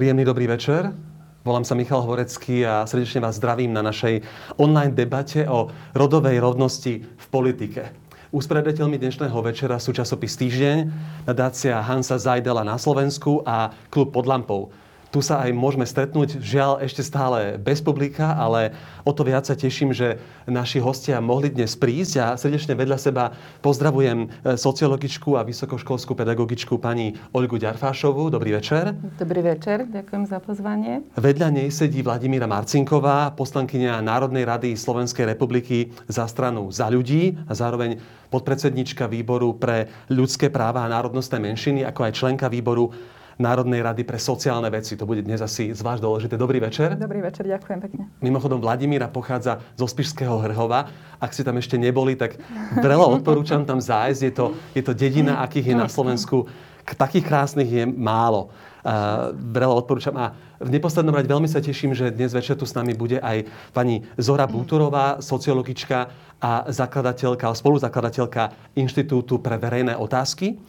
Príjemný dobrý večer. Volám sa Michal Horecký a srdečne vás zdravím na našej online debate o rodovej rovnosti v politike. Úspredateľmi dnešného večera sú časopis Týždeň, nadácia Hansa Zajdela na Slovensku a klub pod lampou. Tu sa aj môžeme stretnúť, žiaľ ešte stále bez publika, ale o to viac sa teším, že naši hostia mohli dnes prísť a srdečne vedľa seba pozdravujem e, sociologičku a vysokoškolskú pedagogičku pani Olgu Ďarfášovú. Dobrý večer. Dobrý večer, ďakujem za pozvanie. Vedľa nej sedí Vladimíra Marcinková, poslankyňa Národnej rady Slovenskej republiky za stranu za ľudí a zároveň podpredsednička výboru pre ľudské práva a národnostné menšiny, ako aj členka výboru Národnej rady pre sociálne veci. To bude dnes asi zvlášť dôležité. Dobrý večer. Dobrý večer, ďakujem pekne. Mimochodom, Vladimíra pochádza zo Spišského Hrhova. Ak ste tam ešte neboli, tak veľa odporúčam tam zájsť. Je to, je to dedina, akých je na Slovensku. Takých krásnych je málo. Uh, veľa odporúčam. A v neposlednom rade veľmi sa teším, že dnes večer tu s nami bude aj pani Zora Bútorová, sociologička a zakladateľka, spoluzakladateľka Inštitútu pre verejné otázky.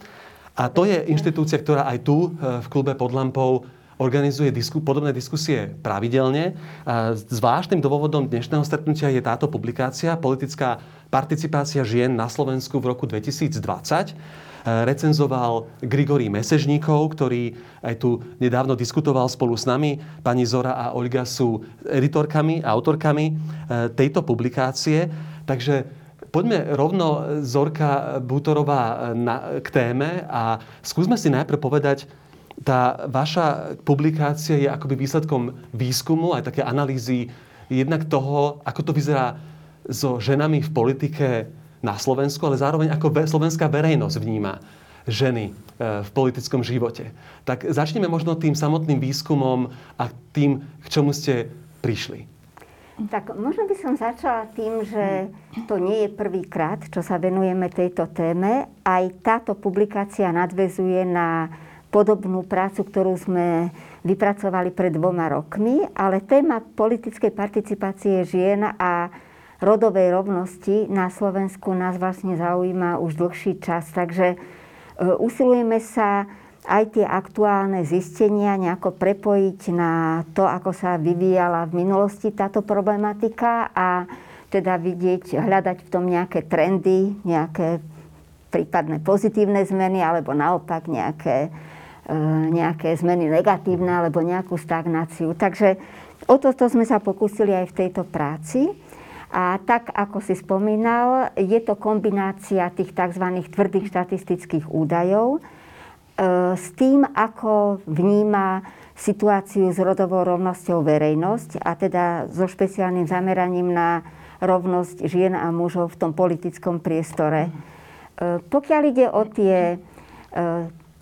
A to je inštitúcia, ktorá aj tu e, v klube pod lampou organizuje disku, podobné diskusie pravidelne. Zvláštnym dôvodom dnešného stretnutia je táto publikácia Politická participácia žien na Slovensku v roku 2020 e, recenzoval Grigory Mesežníkov, ktorý aj tu nedávno diskutoval spolu s nami. Pani Zora a Olga sú editorkami autorkami e, tejto publikácie. Takže Poďme rovno, Zorka Bútorová, na, k téme a skúsme si najprv povedať, tá vaša publikácia je akoby výsledkom výskumu, aj také analýzy jednak toho, ako to vyzerá so ženami v politike na Slovensku, ale zároveň ako slovenská verejnosť vníma ženy e, v politickom živote. Tak začneme možno tým samotným výskumom a tým, k čomu ste prišli. Tak možno by som začala tým, že to nie je prvýkrát, čo sa venujeme tejto téme. Aj táto publikácia nadvezuje na podobnú prácu, ktorú sme vypracovali pred dvoma rokmi, ale téma politickej participácie žien a rodovej rovnosti na Slovensku nás vlastne zaujíma už dlhší čas. Takže e, usilujeme sa aj tie aktuálne zistenia nejako prepojiť na to, ako sa vyvíjala v minulosti táto problematika a teda vidieť, hľadať v tom nejaké trendy, nejaké prípadné pozitívne zmeny alebo naopak nejaké, e, nejaké zmeny negatívne alebo nejakú stagnáciu. Takže o toto sme sa pokúsili aj v tejto práci. A tak, ako si spomínal, je to kombinácia tých tzv. tvrdých štatistických údajov, s tým, ako vníma situáciu s rodovou rovnosťou verejnosť a teda so špeciálnym zameraním na rovnosť žien a mužov v tom politickom priestore. E, pokiaľ ide o tie e,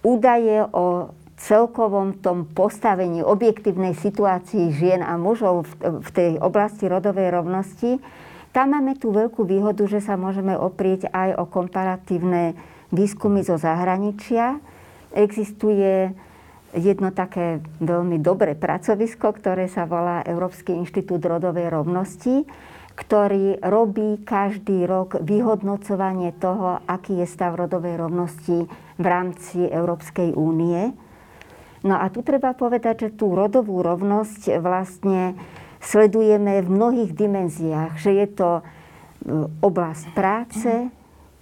údaje o celkovom tom postavení objektívnej situácii žien a mužov v tej oblasti rodovej rovnosti, tam máme tú veľkú výhodu, že sa môžeme oprieť aj o komparatívne výskumy zo zahraničia, Existuje jedno také veľmi dobré pracovisko, ktoré sa volá Európsky inštitút rodovej rovnosti, ktorý robí každý rok vyhodnocovanie toho, aký je stav rodovej rovnosti v rámci Európskej únie. No a tu treba povedať, že tú rodovú rovnosť vlastne sledujeme v mnohých dimenziách, že je to e, oblasť práce,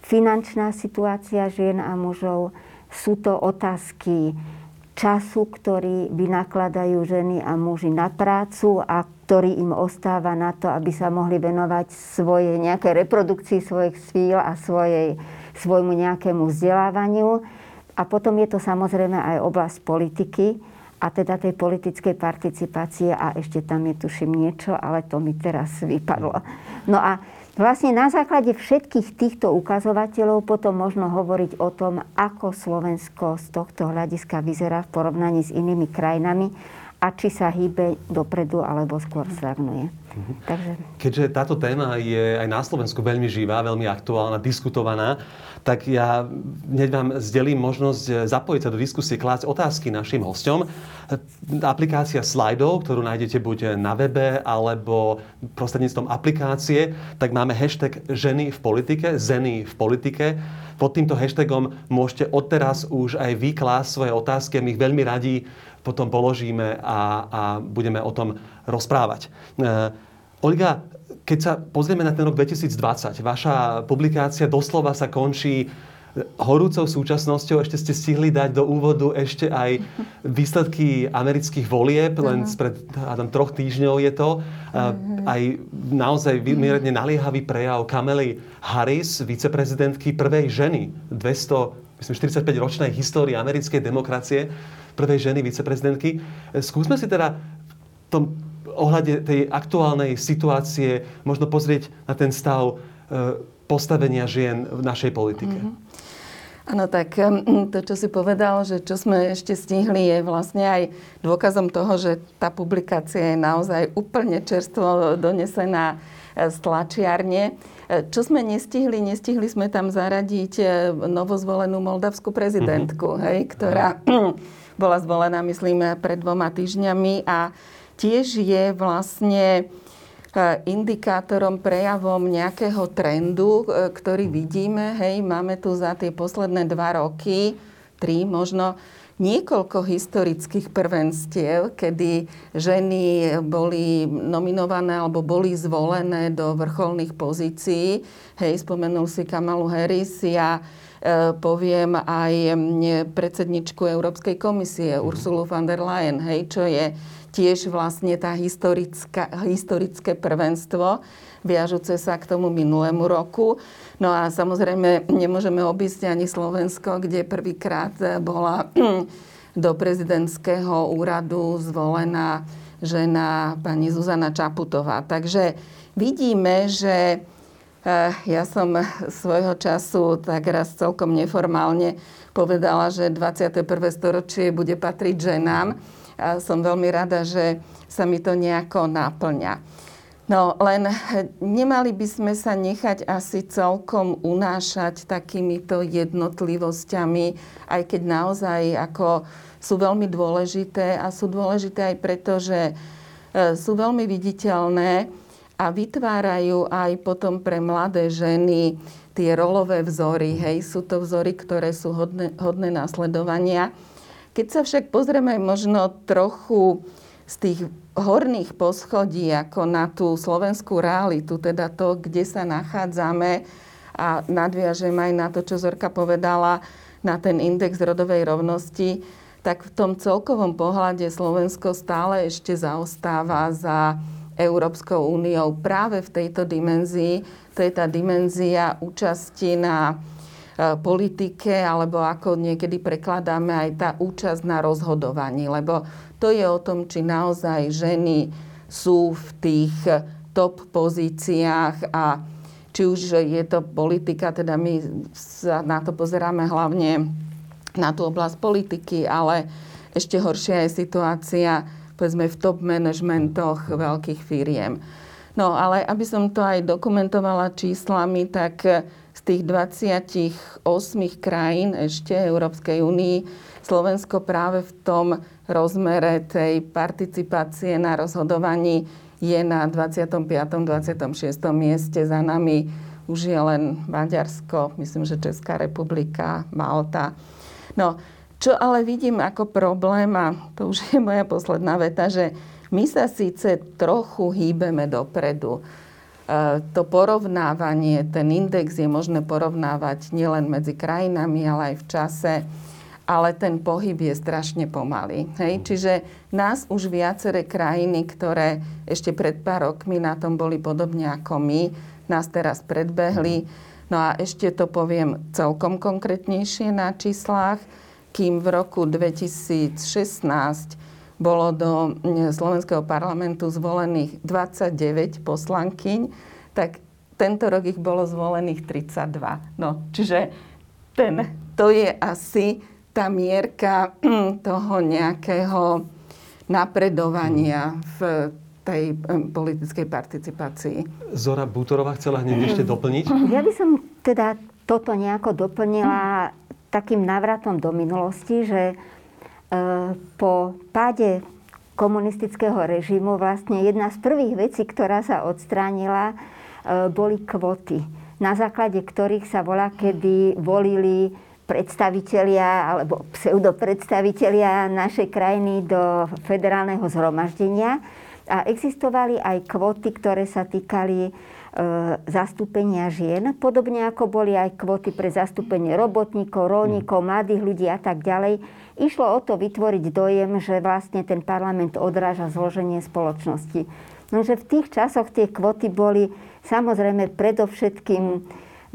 finančná situácia žien a mužov, sú to otázky času, ktorý vynakladajú ženy a muži na prácu a ktorý im ostáva na to, aby sa mohli venovať svojej nejakej reprodukcii svojich síl a svojej, svojmu nejakému vzdelávaniu. A potom je to samozrejme aj oblasť politiky a teda tej politickej participácie a ešte tam je tuším niečo, ale to mi teraz vypadlo. No a Vlastne na základe všetkých týchto ukazovateľov potom možno hovoriť o tom, ako Slovensko z tohto hľadiska vyzerá v porovnaní s inými krajinami a či sa hýbe dopredu alebo skôr stagnuje. Mhm. Takže... Keďže táto téma je aj na Slovensku veľmi živá, veľmi aktuálna, diskutovaná, tak ja hneď vám zdelím možnosť zapojiť sa do diskusie, klásť otázky našim hosťom. Aplikácia slajdov, ktorú nájdete buď na webe, alebo prostredníctvom aplikácie, tak máme hashtag ženy v politike, zeny v politike. pod týmto hashtagom môžete odteraz už aj vy klásť svoje otázky. My ich veľmi radi potom položíme a, a budeme o tom rozprávať. E, Olga, keď sa pozrieme na ten rok 2020, vaša publikácia doslova sa končí horúcou súčasnosťou. Ešte ste stihli dať do úvodu ešte aj výsledky amerických volieb, len spred tam, troch týždňov je to. Aj naozaj mimoriadne naliehavý prejav Kamely Harris, viceprezidentky prvej ženy, 200, myslím, 45-ročnej histórii americkej demokracie, prvej ženy viceprezidentky. Skúsme si teda v tom ohľade tej aktuálnej situácie možno pozrieť na ten stav e, postavenia žien v našej politike. Mm-hmm. Áno, tak to, čo si povedal, že čo sme ešte stihli, je vlastne aj dôkazom toho, že tá publikácia je naozaj úplne čerstvo donesená e, z tlačiarne. E, čo sme nestihli? Nestihli sme tam zaradiť e, novozvolenú moldavskú prezidentku, mm-hmm. hej, ktorá bola zvolená, myslím, pred dvoma týždňami a tiež je vlastne indikátorom, prejavom nejakého trendu, e, ktorý vidíme. Hej, máme tu za tie posledné dva roky, tri možno, niekoľko historických prvenstiev, kedy ženy boli nominované alebo boli zvolené do vrcholných pozícií. Hej, spomenul si Kamalu Harris. Ja e, poviem aj predsedničku Európskej komisie Ursulu von der Leyen, hej, čo je tiež vlastne tá historické prvenstvo, viažúce sa k tomu minulému roku. No a samozrejme nemôžeme obísť ani Slovensko, kde prvýkrát bola do prezidentského úradu zvolená žena pani Zuzana Čaputová. Takže vidíme, že ja som svojho času tak raz celkom neformálne povedala, že 21. storočie bude patriť ženám a som veľmi rada, že sa mi to nejako náplňa. No len nemali by sme sa nechať asi celkom unášať takýmito jednotlivosťami, aj keď naozaj ako sú veľmi dôležité a sú dôležité aj preto, že e, sú veľmi viditeľné a vytvárajú aj potom pre mladé ženy tie rolové vzory. Hej, sú to vzory, ktoré sú hodné, hodné následovania. Keď sa však pozrieme možno trochu z tých horných poschodí ako na tú slovenskú realitu, teda to, kde sa nachádzame a nadviažem aj na to, čo Zorka povedala, na ten index rodovej rovnosti, tak v tom celkovom pohľade Slovensko stále ešte zaostáva za Európskou úniou práve v tejto dimenzii. To je tá dimenzia účasti na E, politike, alebo ako niekedy prekladáme aj tá účasť na rozhodovaní. Lebo to je o tom, či naozaj ženy sú v tých top pozíciách a či už je to politika, teda my sa na to pozeráme hlavne na tú oblasť politiky, ale ešte horšia je situácia povedzme v top manažmentoch veľkých firiem. No ale aby som to aj dokumentovala číslami, tak z tých 28 krajín ešte Európskej únii Slovensko práve v tom rozmere tej participácie na rozhodovaní je na 25. 26. mieste. Za nami už je len Maďarsko, myslím, že Česká republika, Malta. No, čo ale vidím ako problém, a to už je moja posledná veta, že my sa síce trochu hýbeme dopredu E, to porovnávanie, ten index je možné porovnávať nielen medzi krajinami, ale aj v čase, ale ten pohyb je strašne pomalý. Hej? Čiže nás už viaceré krajiny, ktoré ešte pred pár rokmi na tom boli podobne ako my, nás teraz predbehli. No a ešte to poviem celkom konkrétnejšie na číslach, kým v roku 2016 bolo do mm, slovenského parlamentu zvolených 29 poslankyň, tak tento rok ich bolo zvolených 32. No, čiže ten, to je asi tá mierka mm, toho nejakého napredovania v tej mm, politickej participácii. Zora Bútorová chcela hneď ešte doplniť? Ja by som teda toto nejako doplnila takým návratom do minulosti, že po páde komunistického režimu vlastne jedna z prvých vecí, ktorá sa odstránila, e, boli kvoty. na základe ktorých sa volá, kedy volili predstavitelia alebo pseudopredstavitelia našej krajiny do federálneho zhromaždenia. A existovali aj kvóty, ktoré sa týkali e, zastúpenia žien, podobne ako boli aj kvóty pre zastúpenie robotníkov, rolníkov, mladých ľudí a tak ďalej. Išlo o to vytvoriť dojem, že vlastne ten parlament odráža zloženie spoločnosti. No, že v tých časoch tie kvóty boli samozrejme predovšetkým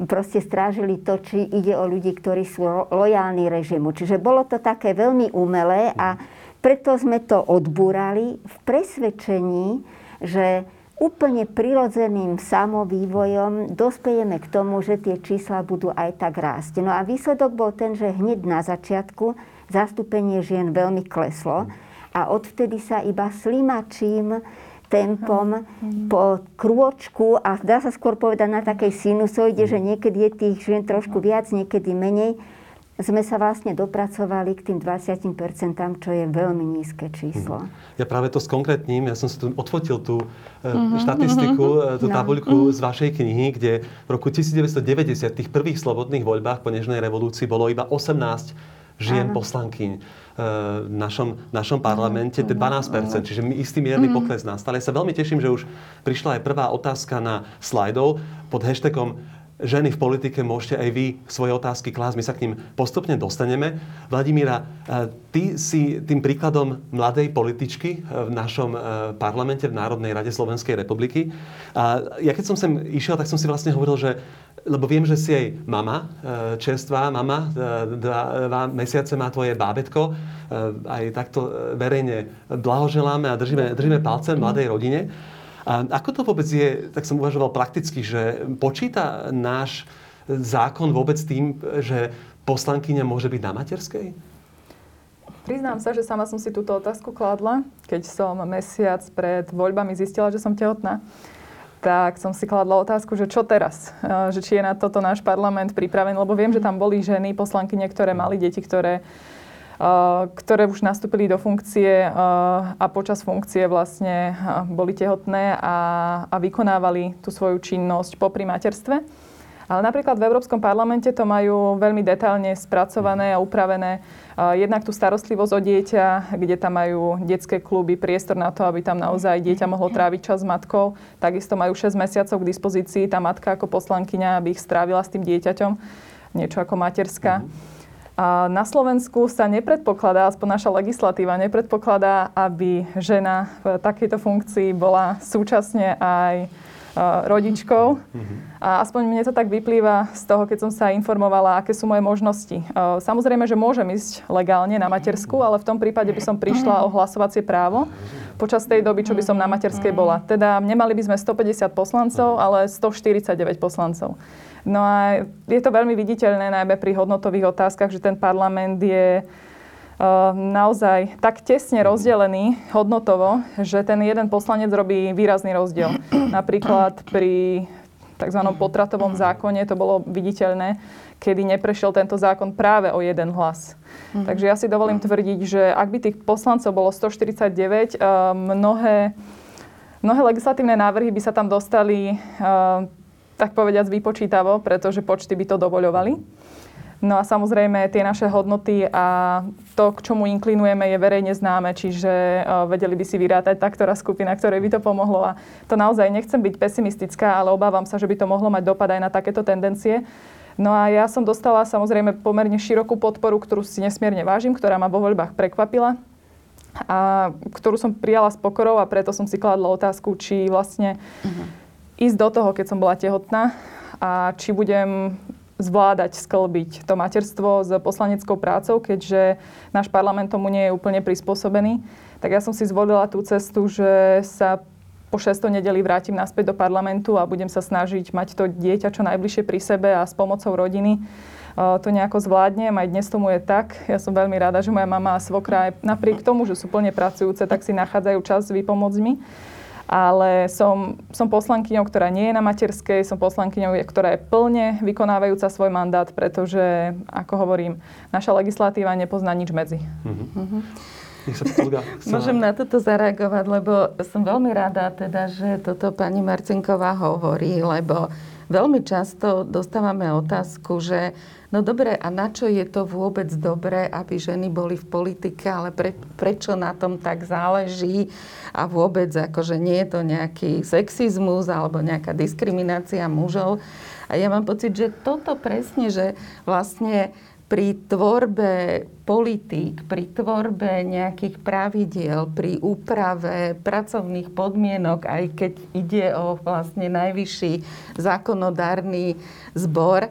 proste strážili to, či ide o ľudí, ktorí sú lojálni režimu. Čiže bolo to také veľmi umelé a preto sme to odbúrali v presvedčení, že úplne prirodzeným samovývojom dospejeme k tomu, že tie čísla budú aj tak rásť. No a výsledok bol ten, že hneď na začiatku zastúpenie žien veľmi kleslo a odvtedy sa iba slimačím tempom po krôčku a dá sa skôr povedať na takej sinusoide, že niekedy je tých žien trošku viac, niekedy menej, sme sa vlastne dopracovali k tým 20%, čo je veľmi nízke číslo. Mhm. Ja práve to s konkrétnym, ja som si tu odfotil tú uh-huh. štatistiku, uh-huh. tú no. tabuľku uh-huh. z vašej knihy, kde v roku 1990 v tých prvých slobodných voľbách po Nežnej revolúcii bolo iba 18 žien Áno. poslankyň e, v našom, našom parlamente, to je 12%, čiže istý mierny pokles nastal. Ja sa veľmi teším, že už prišla aj prvá otázka na slajdov pod hashtagom ženy v politike môžete aj vy svoje otázky klásť. My sa k ním postupne dostaneme. Vladimíra, e, ty si tým príkladom mladej političky v našom e, parlamente, v Národnej rade Slovenskej republiky. A ja keď som sem išiel, tak som si vlastne hovoril, že lebo viem, že si aj mama, e, čerstvá mama, e, dva, dva mesiace má tvoje bábetko. E, aj takto verejne blahoželáme a držíme, držíme palce mladej rodine. A ako to vôbec je, tak som uvažoval prakticky, že počíta náš zákon vôbec tým, že poslankyňa môže byť na materskej? Priznám sa, že sama som si túto otázku kladla, keď som mesiac pred voľbami zistila, že som tehotná tak som si kladla otázku, že čo teraz? Že či je na toto náš parlament pripravený, lebo viem, že tam boli ženy, poslanky, ktoré mali deti, ktoré, ktoré už nastúpili do funkcie a počas funkcie vlastne boli tehotné a, a vykonávali tú svoju činnosť popri materstve. Ale napríklad v Európskom parlamente to majú veľmi detailne spracované a upravené. Jednak tú starostlivosť o dieťa, kde tam majú detské kluby, priestor na to, aby tam naozaj dieťa mohlo tráviť čas s matkou. Takisto majú 6 mesiacov k dispozícii tá matka ako poslankyňa, aby ich strávila s tým dieťaťom. Niečo ako materská. A na Slovensku sa nepredpokladá, aspoň naša legislatíva nepredpokladá, aby žena v takejto funkcii bola súčasne aj rodičkou. A aspoň mne to tak vyplýva z toho, keď som sa informovala, aké sú moje možnosti. Samozrejme, že môžem ísť legálne na matersku, ale v tom prípade by som prišla o hlasovacie právo počas tej doby, čo by som na materskej bola. Teda nemali by sme 150 poslancov, ale 149 poslancov. No a je to veľmi viditeľné najmä pri hodnotových otázkach, že ten parlament je naozaj tak tesne rozdelený hodnotovo, že ten jeden poslanec robí výrazný rozdiel. Napríklad pri tzv. potratovom zákone to bolo viditeľné, kedy neprešiel tento zákon práve o jeden hlas. Mm. Takže ja si dovolím tvrdiť, že ak by tých poslancov bolo 149, mnohé, mnohé legislatívne návrhy by sa tam dostali tak povediať vypočítavo, pretože počty by to dovoľovali. No a samozrejme tie naše hodnoty a to, k čomu inklinujeme, je verejne známe, čiže uh, vedeli by si vyrátať tá ktorá skupina, ktorej by to pomohlo. A to naozaj nechcem byť pesimistická, ale obávam sa, že by to mohlo mať dopad aj na takéto tendencie. No a ja som dostala samozrejme pomerne širokú podporu, ktorú si nesmierne vážim, ktorá ma vo voľbách prekvapila a ktorú som prijala s pokorou a preto som si kladla otázku, či vlastne uh-huh. Ísť do toho, keď som bola tehotná a či budem zvládať sklbiť to materstvo s poslaneckou prácou, keďže náš parlament tomu nie je úplne prispôsobený. Tak ja som si zvolila tú cestu, že sa po 6. nedeli vrátim naspäť do parlamentu a budem sa snažiť mať to dieťa čo najbližšie pri sebe a s pomocou rodiny to nejako zvládnem. Aj dnes tomu je tak. Ja som veľmi rada, že moja mama a svokra aj napriek tomu, že sú plne pracujúce, tak si nachádzajú čas vypomôcť mi ale som, som poslankyňou, ktorá nie je na materskej, som poslankyňou, ktorá je plne vykonávajúca svoj mandát, pretože, ako hovorím, naša legislatíva nepozná nič medzi. Mm-hmm. Mm-hmm. Môžem na toto zareagovať, lebo som veľmi rada teda, že toto pani Marcinková hovorí, lebo veľmi často dostávame otázku, že no dobre, a na čo je to vôbec dobré, aby ženy boli v politike, ale pre, prečo na tom tak záleží a vôbec akože nie je to nejaký sexizmus alebo nejaká diskriminácia mužov. A ja mám pocit, že toto presne, že vlastne pri tvorbe politík, pri tvorbe nejakých pravidiel, pri úprave pracovných podmienok, aj keď ide o vlastne najvyšší zákonodárny zbor,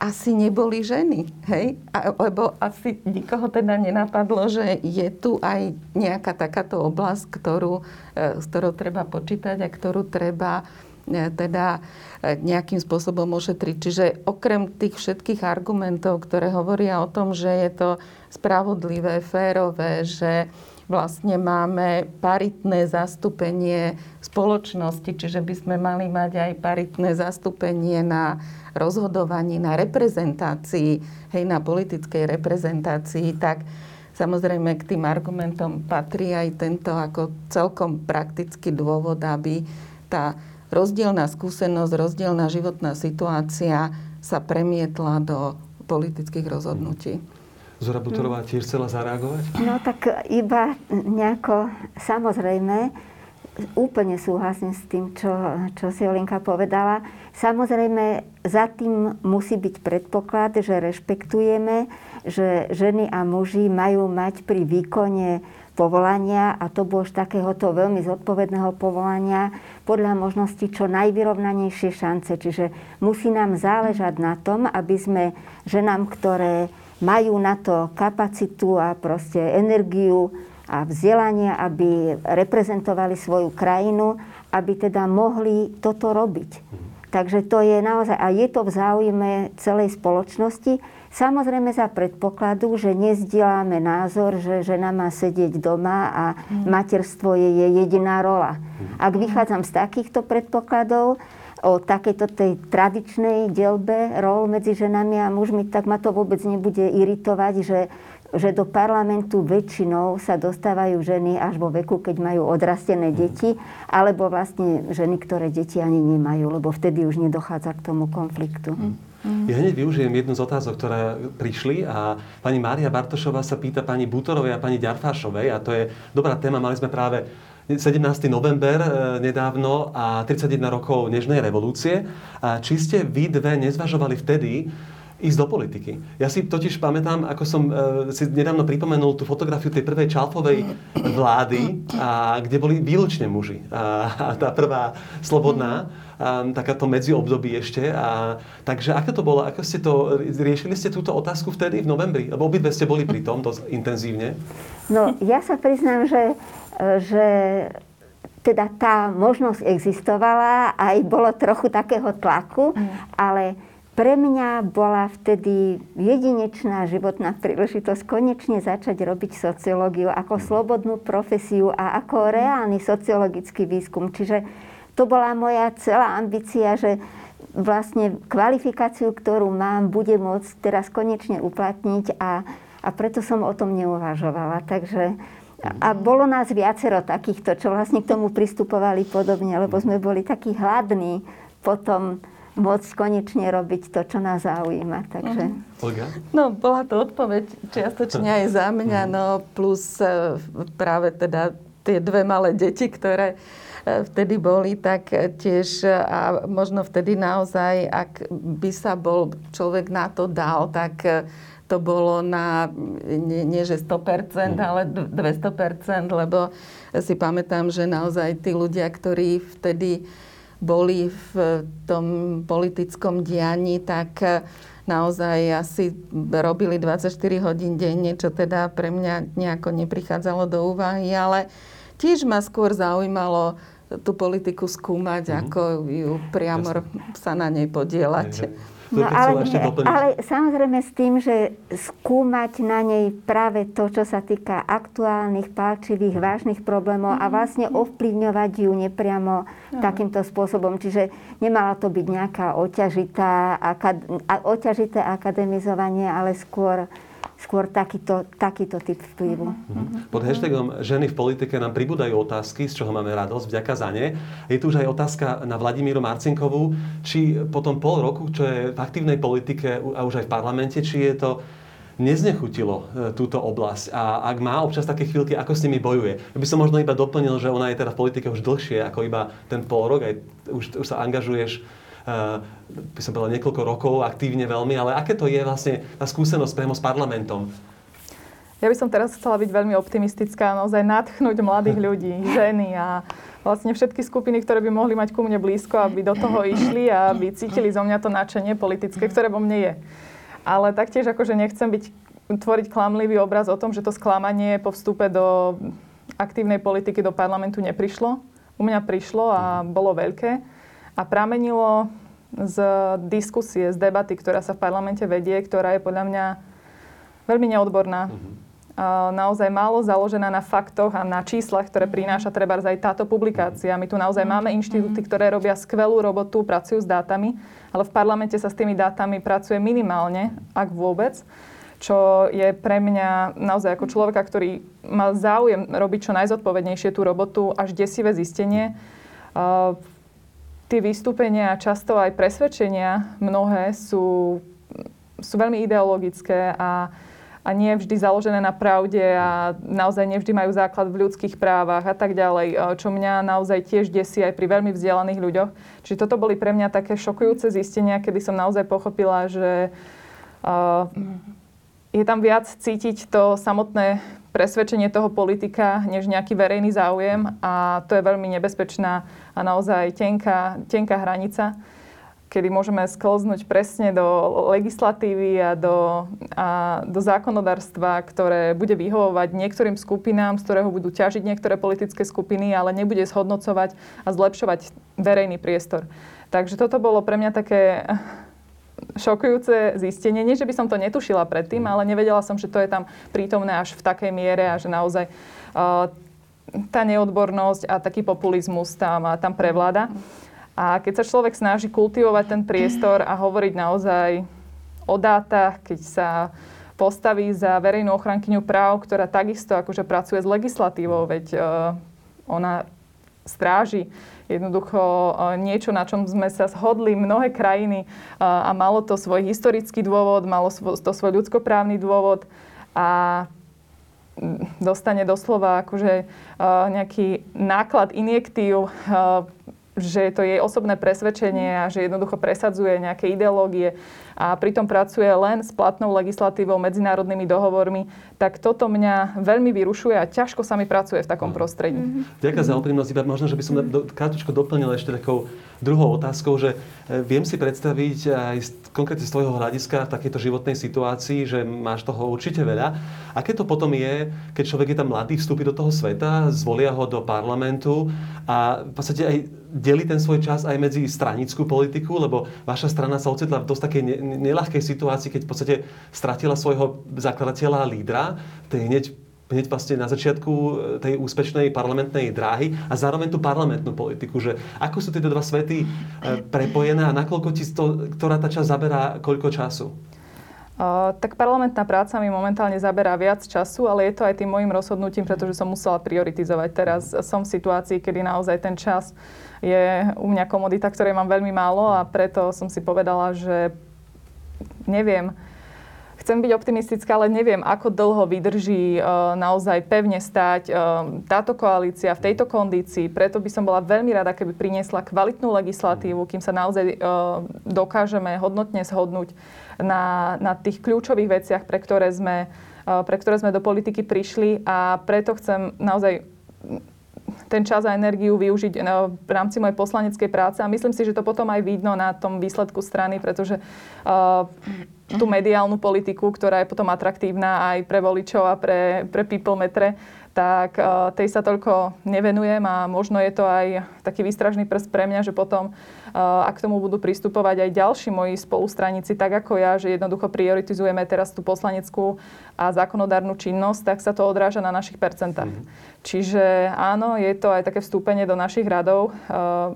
asi neboli ženy, hej? A, lebo asi nikoho teda nenapadlo, že je tu aj nejaká takáto oblasť, ktorú, e, s ktorou treba počítať a ktorú treba E, teda e, nejakým spôsobom ošetriť. Čiže okrem tých všetkých argumentov, ktoré hovoria o tom, že je to spravodlivé, férové, že vlastne máme paritné zastúpenie spoločnosti, čiže by sme mali mať aj paritné zastúpenie na rozhodovaní, na reprezentácii, hej, na politickej reprezentácii, tak samozrejme k tým argumentom patrí aj tento ako celkom praktický dôvod, aby tá rozdielna skúsenosť, rozdielna životná situácia sa premietla do politických rozhodnutí. Zora Butorová tiež chcela zareagovať? No tak iba nejako, samozrejme, úplne súhlasím s tým, čo, čo si Olinka povedala. Samozrejme, za tým musí byť predpoklad, že rešpektujeme, že ženy a muži majú mať pri výkone povolania a to bolo takéhoto veľmi zodpovedného povolania podľa možnosti čo najvyrovnanejšie šance. Čiže musí nám záležať na tom, aby sme ženám, ktoré majú na to kapacitu a proste energiu a vzdelanie, aby reprezentovali svoju krajinu, aby teda mohli toto robiť. Takže to je naozaj, a je to v záujme celej spoločnosti, Samozrejme za predpokladu, že nezdielame názor, že žena má sedieť doma a materstvo je jej jediná rola. Ak vychádzam z takýchto predpokladov, o takejto tej tradičnej dielbe rol medzi ženami a mužmi, tak ma to vôbec nebude iritovať, že, že do parlamentu väčšinou sa dostávajú ženy až vo veku, keď majú odrastené deti, alebo vlastne ženy, ktoré deti ani nemajú, lebo vtedy už nedochádza k tomu konfliktu. Mm. Ja hneď využijem jednu z otázok, ktoré prišli a pani Mária Bartošová sa pýta pani Butorovej a pani Ďarfášovej a to je dobrá téma, mali sme práve 17. november e, nedávno a 31 rokov Nežnej revolúcie. A či ste vy dve nezvažovali vtedy, ísť do politiky. Ja si totiž pamätám, ako som e, si nedávno pripomenul tú fotografiu tej prvej Čalfovej vlády, a, kde boli výlučne muži. A, a tá prvá slobodná, a, takáto medziobdobí ešte. A, takže ako to bolo? Ako ste to, riešili ste túto otázku vtedy v novembri? Lebo obidve ste boli pri tom dosť intenzívne. No, ja sa priznám, že, že teda tá možnosť existovala, aj bolo trochu takého tlaku, mm. ale pre mňa bola vtedy jedinečná životná príležitosť konečne začať robiť sociológiu ako slobodnú profesiu a ako reálny sociologický výskum. Čiže to bola moja celá ambícia, že vlastne kvalifikáciu, ktorú mám, bude môcť teraz konečne uplatniť a, a preto som o tom neuvažovala. Takže a bolo nás viacero takýchto, čo vlastne k tomu pristupovali podobne, lebo sme boli takí hladní potom môcť konečne robiť to, čo nás zaujíma. Takže... Mhm. Olga? No, bola to odpoveď čiastočne aj za mňa, mhm. no plus e, práve teda tie dve malé deti, ktoré e, vtedy boli, tak tiež a možno vtedy naozaj, ak by sa bol človek na to dal, tak e, to bolo na, nie, nie že 100%, mm. ale 200%, lebo si pamätám, že naozaj tí ľudia, ktorí vtedy boli v tom politickom dianí, tak eh, naozaj asi robili 24 hodín denne, čo teda pre mňa nejako neprichádzalo do úvahy, ale tiež ma skôr zaujímalo tú politiku skúmať, mm-hmm. ako ju priamo Jasne. sa na nej podielať. Hej, No, ale, nie, ale samozrejme s tým, že skúmať na nej práve to, čo sa týka aktuálnych, pálčivých, vážnych problémov a vlastne ovplyvňovať ju nepriamo no. takýmto spôsobom. Čiže nemala to byť nejaká oťažitá, akad, oťažité akademizovanie, ale skôr skôr takýto, takýto typ vplyvu. Mhm. Pod hashtagom ženy v politike nám pribúdajú otázky, z čoho máme radosť, vďaka za ne. Je tu už aj otázka na Vladimíru Marcinkovú, či po tom pol roku, čo je v aktívnej politike a už aj v parlamente, či je to neznechutilo e, túto oblasť a ak má občas také chvíľky, ako s nimi bojuje. Ja by som možno iba doplnil, že ona je teda v politike už dlhšie ako iba ten pol rok, aj už, už sa angažuješ by som povedal, niekoľko rokov aktívne veľmi, ale aké to je vlastne tá skúsenosť priamo s parlamentom? Ja by som teraz chcela byť veľmi optimistická, naozaj natchnúť mladých ľudí, ženy a vlastne všetky skupiny, ktoré by mohli mať ku mne blízko, aby do toho išli a aby cítili zo mňa to nadšenie politické, ktoré vo mne je. Ale taktiež akože nechcem byť, tvoriť klamlivý obraz o tom, že to sklamanie po vstupe do aktívnej politiky do parlamentu neprišlo. U mňa prišlo a bolo veľké a pramenilo z diskusie, z debaty, ktorá sa v parlamente vedie, ktorá je podľa mňa veľmi neodborná. Uh-huh. Naozaj málo založená na faktoch a na číslach, ktoré prináša treba aj táto publikácia. My tu naozaj mhm. máme inštitúty, ktoré robia skvelú robotu, pracujú s dátami, ale v parlamente sa s tými dátami pracuje minimálne, ak vôbec čo je pre mňa naozaj ako človeka, ktorý má záujem robiť čo najzodpovednejšie tú robotu, až desivé zistenie tie vystúpenia často aj presvedčenia mnohé sú, sú veľmi ideologické a, a nie vždy založené na pravde a naozaj nevždy majú základ v ľudských právach a tak ďalej, čo mňa naozaj tiež desí aj pri veľmi vzdelaných ľuďoch. Čiže toto boli pre mňa také šokujúce zistenia, kedy som naozaj pochopila, že uh, je tam viac cítiť to samotné presvedčenie toho politika, než nejaký verejný záujem a to je veľmi nebezpečná a naozaj tenká, tenká hranica, kedy môžeme sklznúť presne do legislatívy a do, a do zákonodárstva, ktoré bude vyhovovať niektorým skupinám, z ktorého budú ťažiť niektoré politické skupiny, ale nebude zhodnocovať a zlepšovať verejný priestor. Takže toto bolo pre mňa také šokujúce zistenie. Nie, že by som to netušila predtým, ale nevedela som, že to je tam prítomné až v takej miere a že naozaj uh, tá neodbornosť a taký populizmus tam, tam prevláda. A keď sa človek snaží kultivovať ten priestor a hovoriť naozaj o dátach, keď sa postaví za verejnú ochrankyňu práv, ktorá takisto akože pracuje s legislatívou, veď uh, ona stráži jednoducho e, niečo, na čom sme sa shodli mnohé krajiny e, a malo to svoj historický dôvod, malo to svoj ľudskoprávny dôvod a dostane doslova akože e, nejaký náklad injektív, že to jej osobné presvedčenie a že jednoducho presadzuje nejaké ideológie a pritom pracuje len s platnou legislatívou, medzinárodnými dohovormi, tak toto mňa veľmi vyrušuje a ťažko sa mi pracuje v takom prostredí. Mm-hmm. Ďakujem za úprimnosť. Iba možno, že by som do, krátko doplnil ešte takou druhou otázkou, že e, viem si predstaviť aj konkrétne z tvojho hľadiska v takejto životnej situácii, že máš toho určite veľa. Aké to potom je, keď človek je tam mladý, vstúpi do toho sveta, zvolia ho do parlamentu a v podstate aj delí ten svoj čas aj medzi stranickú politiku, lebo vaša strana sa ocitla v dosť takej nelahkej situácii, keď v podstate stratila svojho zakladateľa a lídra, tej hneď hneď vlastne na začiatku e, tej úspešnej parlamentnej dráhy a zároveň tú parlamentnú politiku, že ako sú tieto dva svety e, prepojené a nakoľko ti to, ktorá tá časť zaberá koľko času? Tak parlamentná práca mi momentálne zaberá viac času, ale je to aj tým môjim rozhodnutím, pretože som musela prioritizovať. Teraz som v situácii, kedy naozaj ten čas je u mňa komodita, ktorej mám veľmi málo a preto som si povedala, že neviem, chcem byť optimistická, ale neviem, ako dlho vydrží uh, naozaj pevne stať uh, táto koalícia v tejto kondícii. Preto by som bola veľmi rada, keby priniesla kvalitnú legislatívu, kým sa naozaj uh, dokážeme hodnotne zhodnúť na, na tých kľúčových veciach, pre ktoré, sme, pre ktoré sme do politiky prišli. A preto chcem naozaj ten čas a energiu využiť v rámci mojej poslaneckej práce. A myslím si, že to potom aj vidno na tom výsledku strany, pretože uh, tú mediálnu politiku, ktorá je potom atraktívna aj pre voličov a pre, pre people metre, tak uh, tej sa toľko nevenujem a možno je to aj taký výstražný prst pre mňa, že potom, uh, ak k tomu budú pristupovať aj ďalší moji spolustranici, tak ako ja, že jednoducho prioritizujeme teraz tú poslaneckú a zákonodárnu činnosť, tak sa to odráža na našich percentách. Mm. Čiže áno, je to aj také vstúpenie do našich radov, uh,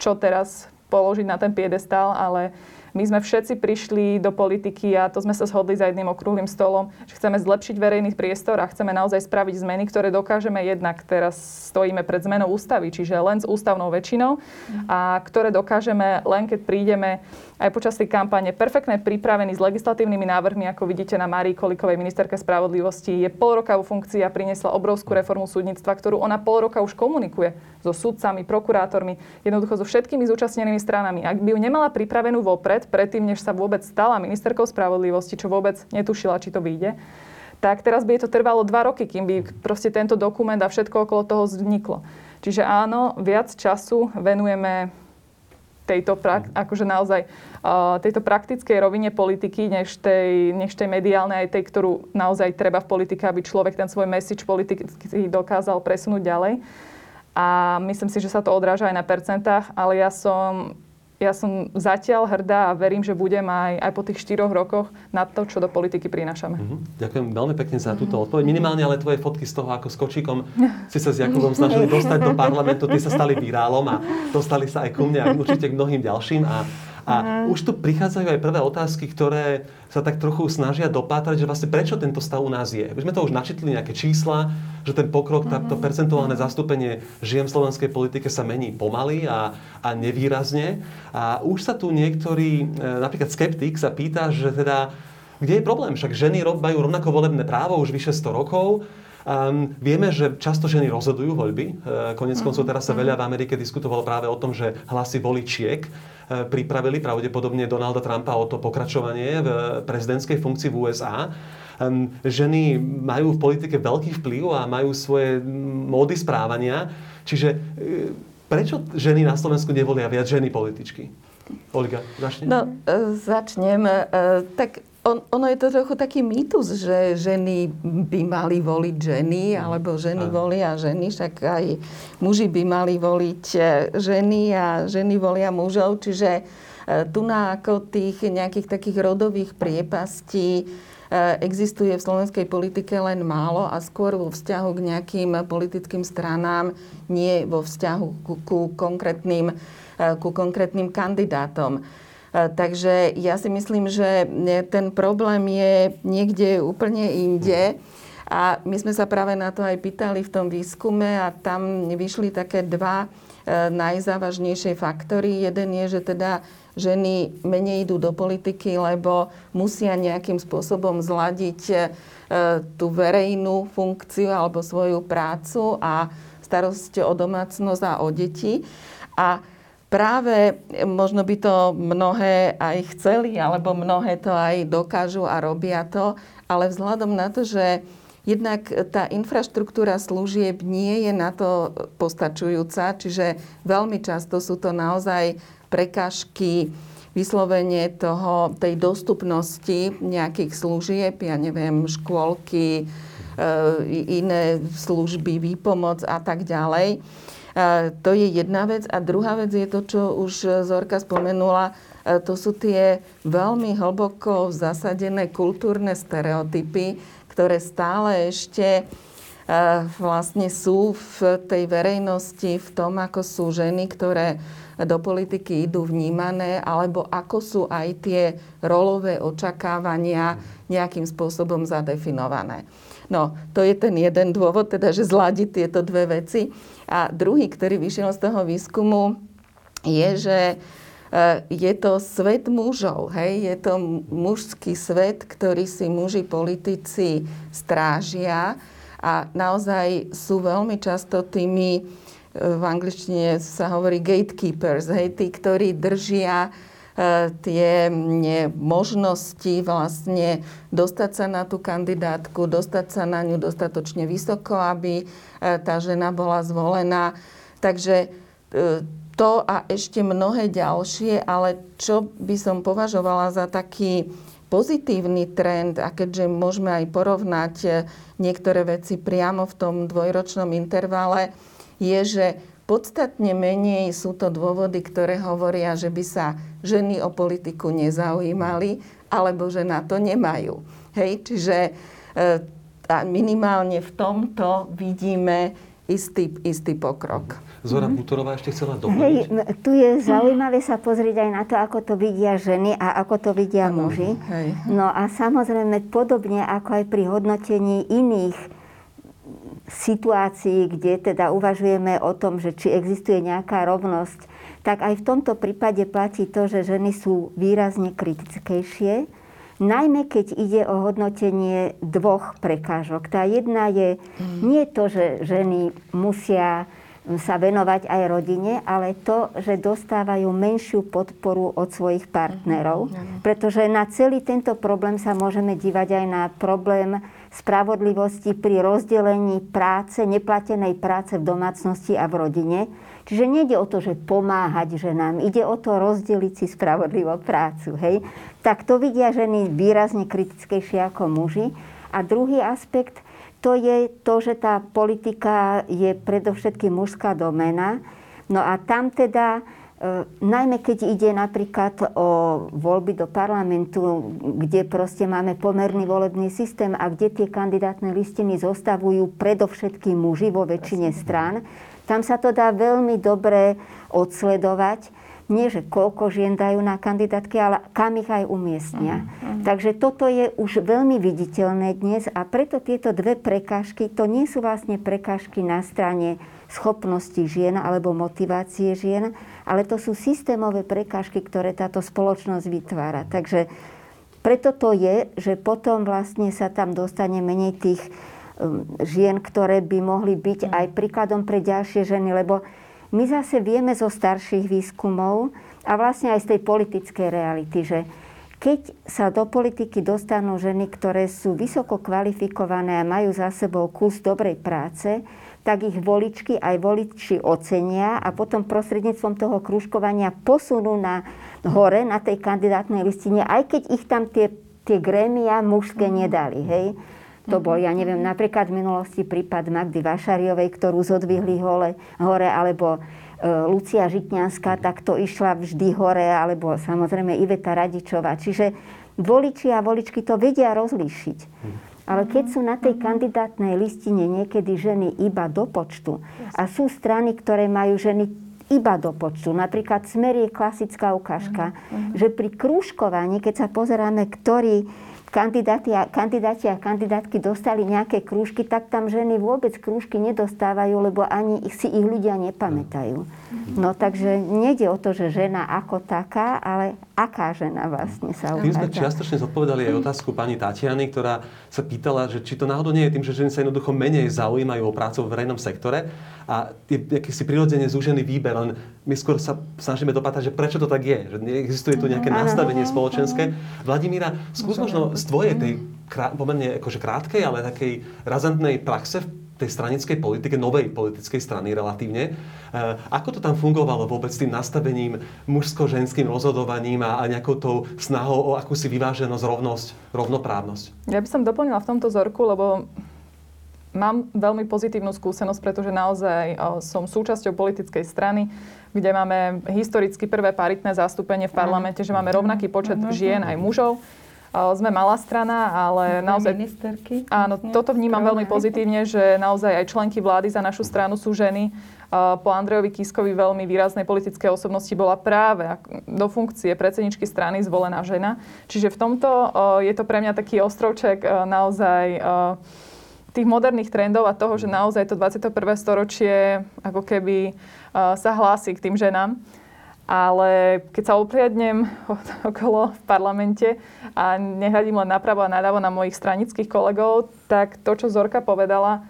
čo teraz položiť na ten piedestál, ale My sme všetci prišli do politiky a to sme sa shodli za jedným okrúhlym stolom, že chceme zlepšiť verejný priestor a chceme naozaj spraviť zmeny, ktoré dokážeme jednak teraz stojíme pred zmenou ústavy, čiže len s ústavnou väčšinou a ktoré dokážeme len keď prídeme aj počas tej kampane perfektne pripravený s legislatívnymi návrhmi, ako vidíte na Marii Kolikovej, ministerke spravodlivosti. Je pol roka vo funkcii a priniesla obrovskú reformu súdnictva, ktorú ona pol roka už komunikuje so sudcami, prokurátormi, jednoducho so všetkými zúčastnenými stranami. Ak by ju nemala pripravenú vopred, predtým, než sa vôbec stala ministerkou spravodlivosti, čo vôbec netušila, či to vyjde, tak teraz by to trvalo dva roky, kým by proste tento dokument a všetko okolo toho vzniklo. Čiže áno, viac času venujeme tejto, prak- akože naozaj tejto praktickej rovine politiky, než tej, než tej mediálnej, aj tej, ktorú naozaj treba v politike, aby človek ten svoj message politicky dokázal presunúť ďalej. A myslím si, že sa to odráža aj na percentách, ale ja som ja som zatiaľ hrdá a verím, že budem aj, aj po tých štyroch rokoch na to, čo do politiky prinášame. Mm-hmm. Ďakujem veľmi pekne za túto odpoveď. Minimálne ale tvoje fotky z toho, ako s kočíkom si sa s Jakubom snažili dostať do parlamentu, ty sa stali virálom a dostali sa aj ku mne a určite k mnohým ďalším. A a už tu prichádzajú aj prvé otázky, ktoré sa tak trochu snažia dopátrať, že vlastne prečo tento stav u nás je. My sme to už načetli nejaké čísla, že ten pokrok, uh-huh. to percentuálne zastúpenie žien v slovenskej politike sa mení pomaly a, a nevýrazne. A už sa tu niektorí, e, napríklad skeptik sa pýta, že teda kde je problém? Však ženy majú rovnako volebné právo už vyše 100 rokov. Um, vieme, že často ženy rozhodujú voľby. Uh, konec koncov teraz sa veľa v Amerike diskutovalo práve o tom, že hlasy voličiek uh, pripravili pravdepodobne Donalda Trumpa o to pokračovanie v prezidentskej funkcii v USA. Ženy majú v politike veľký vplyv a majú svoje módy správania. Čiže uh, prečo ženy na Slovensku nevolia viac ženy političky? Olga, začne? No, začnem. Tak on, ono je to trochu taký mýtus, že ženy by mali voliť ženy, alebo ženy Aj. volia ženy, však aj muži by mali voliť e, ženy a ženy volia mužov. Čiže e, tu na ako tých nejakých takých rodových priepastí e, existuje v slovenskej politike len málo a skôr vo vzťahu k nejakým politickým stranám, nie vo vzťahu ku, ku, konkrétnym, ku konkrétnym kandidátom. E, takže ja si myslím, že ten problém je niekde úplne inde. A my sme sa práve na to aj pýtali v tom výskume a tam vyšli také dva e, najzávažnejšie faktory. Jeden je, že teda ženy menej idú do politiky, lebo musia nejakým spôsobom zladiť e, tú verejnú funkciu alebo svoju prácu a starosť o domácnosť a o deti. A práve možno by to mnohé aj chceli, alebo mnohé to aj dokážu a robia to, ale vzhľadom na to, že jednak tá infraštruktúra služieb nie je na to postačujúca, čiže veľmi často sú to naozaj prekážky vyslovenie toho, tej dostupnosti nejakých služieb, ja neviem, škôlky, e, iné služby, výpomoc a tak ďalej. To je jedna vec. A druhá vec je to, čo už Zorka spomenula, to sú tie veľmi hlboko zasadené kultúrne stereotypy, ktoré stále ešte vlastne sú v tej verejnosti, v tom, ako sú ženy, ktoré do politiky idú vnímané, alebo ako sú aj tie rolové očakávania nejakým spôsobom zadefinované. No, to je ten jeden dôvod, teda, že zladiť tieto dve veci. A druhý, ktorý vyšiel z toho výskumu, je, že e, je to svet mužov, hej? je to mužský svet, ktorý si muži politici strážia a naozaj sú veľmi často tými, e, v angličtine sa hovorí gatekeepers, hej? tí, ktorí držia tie možnosti vlastne dostať sa na tú kandidátku, dostať sa na ňu dostatočne vysoko, aby e, tá žena bola zvolená. Takže e, to a ešte mnohé ďalšie, ale čo by som považovala za taký pozitívny trend, a keďže môžeme aj porovnať niektoré veci priamo v tom dvojročnom intervale, je, že Podstatne menej sú to dôvody, ktoré hovoria, že by sa ženy o politiku nezaujímali, alebo že na to nemajú. Hej, čiže e, minimálne v tomto vidíme istý, istý pokrok. Zora Butorová ešte chcela doplniť. Hej, tu je zaujímavé sa pozrieť aj na to, ako to vidia ženy a ako to vidia muži. hej. No a samozrejme podobne ako aj pri hodnotení iných situácií, kde teda uvažujeme o tom, že či existuje nejaká rovnosť, tak aj v tomto prípade platí to, že ženy sú výrazne kritickejšie, najmä keď ide o hodnotenie dvoch prekážok. Tá jedna je nie to, že ženy musia sa venovať aj rodine, ale to, že dostávajú menšiu podporu od svojich partnerov. Pretože na celý tento problém sa môžeme dívať aj na problém spravodlivosti pri rozdelení práce, neplatenej práce v domácnosti a v rodine. Čiže nejde o to, že pomáhať ženám, ide o to rozdeliť si spravodlivo prácu. Hej? Tak to vidia ženy výrazne kritickejšie ako muži. A druhý aspekt, to je to, že tá politika je predovšetkým mužská domena. No a tam teda, najmä keď ide napríklad o voľby do parlamentu, kde proste máme pomerný volebný systém a kde tie kandidátne listiny zostavujú predovšetkým muži vo väčšine strán, tam sa to dá veľmi dobre odsledovať. Nie, že koľko žien dajú na kandidátky, ale kam ich aj umiestnia. Uh-huh. Takže toto je už veľmi viditeľné dnes a preto tieto dve prekážky, to nie sú vlastne prekážky na strane schopnosti žien alebo motivácie žien, ale to sú systémové prekážky, ktoré táto spoločnosť vytvára. Takže preto to je, že potom vlastne sa tam dostane menej tých um, žien, ktoré by mohli byť aj príkladom pre ďalšie ženy, lebo my zase vieme zo starších výskumov a vlastne aj z tej politickej reality, že keď sa do politiky dostanú ženy, ktoré sú vysoko kvalifikované a majú za sebou kus dobrej práce, tak ich voličky aj voliči ocenia a potom prostredníctvom toho kružkovania posunú na hore, na tej kandidátnej listine, aj keď ich tam tie, tie grémia mužské nedali. Hej? To bol, ja neviem, napríklad v minulosti prípad Magdy Vašariovej, ktorú zodvihli hole, hore, alebo e, Lucia Žitňanská, tak to išla vždy hore, alebo samozrejme Iveta Radičová. Čiže voliči a voličky to vedia rozlíšiť. Ale keď sú na tej kandidátnej listine niekedy ženy iba do počtu a sú strany, ktoré majú ženy iba do počtu. Napríklad Smer je klasická ukážka, že pri krúžkovaní, keď sa pozeráme, ktorý kandidáti a, kandidáti a kandidátky dostali nejaké krúžky, tak tam ženy vôbec krúžky nedostávajú, lebo ani ich si ich ľudia nepamätajú. No takže nejde o to, že žena ako taká, ale aká žena vlastne sa Tým sme uvádza. čiastočne zodpovedali aj otázku pani Tatiany, ktorá sa pýtala, že či to náhodou nie je tým, že ženy sa jednoducho menej zaujímajú o prácu v verejnom sektore a je akýsi prirodzene zúžený výber, len my skôr sa snažíme dopatrať, že prečo to tak je, že neexistuje tu nejaké nastavenie spoločenské. Vladimíra, skús možno z tvojej tej krá, pomerne akože krátkej, ale takej razantnej praxe v tej stranickej politike, novej politickej strany relatívne. E, ako to tam fungovalo vôbec s tým nastavením mužsko-ženským rozhodovaním a, a nejakou tou snahou o akúsi vyváženosť, rovnosť, rovnoprávnosť? Ja by som doplnila v tomto vzorku, lebo mám veľmi pozitívnu skúsenosť, pretože naozaj som súčasťou politickej strany, kde máme historicky prvé paritné zastúpenie v parlamente, že máme rovnaký počet žien aj mužov. Sme malá strana, ale naozaj... ministerky. Áno, toto vnímam veľmi pozitívne, že naozaj aj členky vlády za našu stranu sú ženy. Po Andrejovi Kiskovi veľmi výraznej politické osobnosti bola práve do funkcie predsedničky strany zvolená žena. Čiže v tomto je to pre mňa taký ostrovček naozaj tých moderných trendov a toho, že naozaj to 21. storočie ako keby uh, sa hlási k tým ženám. Ale keď sa opliadnem okolo v parlamente a nehľadím len napravo a naľavo na mojich stranických kolegov, tak to, čo Zorka povedala,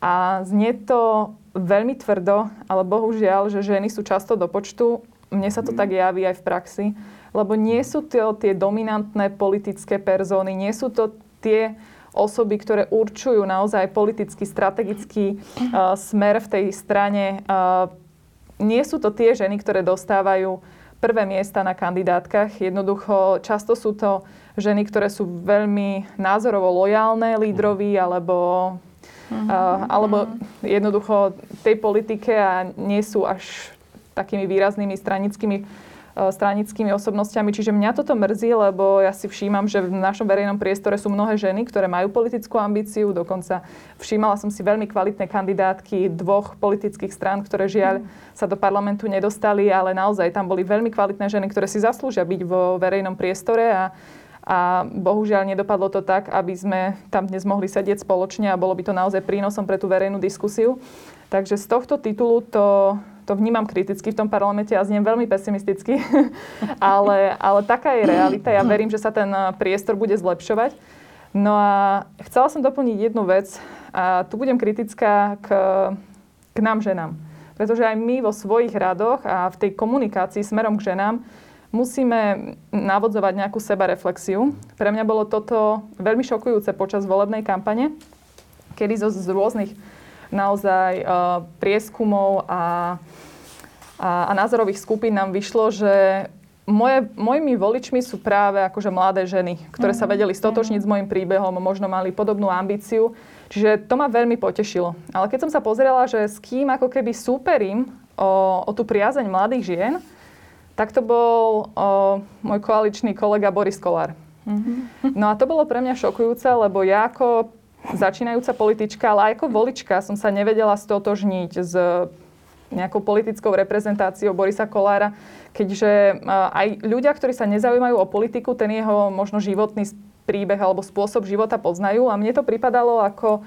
a znie to veľmi tvrdo, ale bohužiaľ, že ženy sú často do počtu. Mne sa to tak javí aj v praxi, lebo nie sú to tie dominantné politické perzóny, nie sú to tie osoby, ktoré určujú naozaj politický, strategický uh, smer v tej strane. Uh, nie sú to tie ženy, ktoré dostávajú prvé miesta na kandidátkach. Jednoducho, často sú to ženy, ktoré sú veľmi názorovo lojálne lídrovi alebo, uh, alebo jednoducho tej politike a nie sú až takými výraznými stranickými stranickými osobnostiami. Čiže mňa toto mrzí, lebo ja si všímam, že v našom verejnom priestore sú mnohé ženy, ktoré majú politickú ambíciu. Dokonca všímala som si veľmi kvalitné kandidátky dvoch politických strán, ktoré žiaľ sa do parlamentu nedostali, ale naozaj tam boli veľmi kvalitné ženy, ktoré si zaslúžia byť vo verejnom priestore a a bohužiaľ nedopadlo to tak, aby sme tam dnes mohli sedieť spoločne a bolo by to naozaj prínosom pre tú verejnú diskusiu. Takže z tohto titulu to, to vnímam kriticky v tom parlamente a zniem veľmi pesimisticky, ale, ale taká je realita. Ja verím, že sa ten priestor bude zlepšovať. No a chcela som doplniť jednu vec a tu budem kritická k, k nám ženám. Pretože aj my vo svojich radoch a v tej komunikácii smerom k ženám musíme navodzovať nejakú sebareflexiu. Pre mňa bolo toto veľmi šokujúce počas volebnej kampane, kedy zo, z rôznych naozaj uh, prieskumov a, a, a názorových skupín nám vyšlo, že moje, mojimi voličmi sú práve akože mladé ženy, ktoré sa mhm. vedeli stotočniť s môjim príbehom, možno mali podobnú ambíciu. Čiže to ma veľmi potešilo. Ale keď som sa pozrela, že s kým ako keby súperím o, o tú priazeň mladých žien, tak to bol o, môj koaličný kolega Boris Kolár. Mm-hmm. No a to bolo pre mňa šokujúce, lebo ja ako začínajúca politička, ale aj ako volička som sa nevedela stotožniť s nejakou politickou reprezentáciou Borisa Kolára, keďže aj ľudia, ktorí sa nezaujímajú o politiku, ten jeho možno životný príbeh alebo spôsob života poznajú a mne to pripadalo ako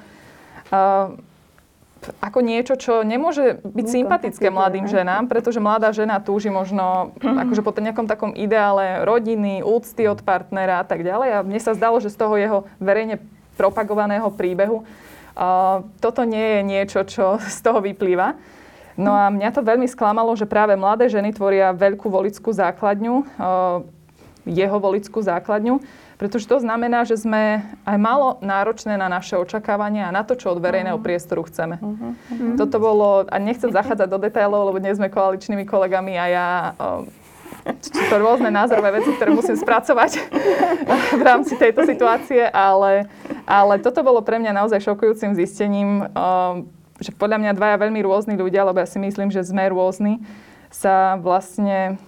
ako niečo, čo nemôže byť sympatické mladým ženám, pretože mladá žena túži možno akože po nejakom takom ideále rodiny, úcty od partnera a tak ďalej. A mne sa zdalo, že z toho jeho verejne propagovaného príbehu. Uh, toto nie je niečo, čo z toho vyplýva. No a mňa to veľmi sklamalo, že práve mladé ženy tvoria veľkú volickú základňu, uh, jeho volickú základňu, pretože to znamená, že sme aj malo náročné na naše očakávania a na to, čo od verejného uh-huh. priestoru chceme. Uh-huh. Toto bolo, a nechcem zachádzať do detailov, lebo dnes sme koaličnými kolegami a ja uh, to rôzne názorové veci, ktoré musím spracovať v rámci tejto situácie, ale, ale toto bolo pre mňa naozaj šokujúcim zistením, um, že podľa mňa dvaja veľmi rôzni ľudia, lebo ja si myslím, že sme rôzni, sa vlastne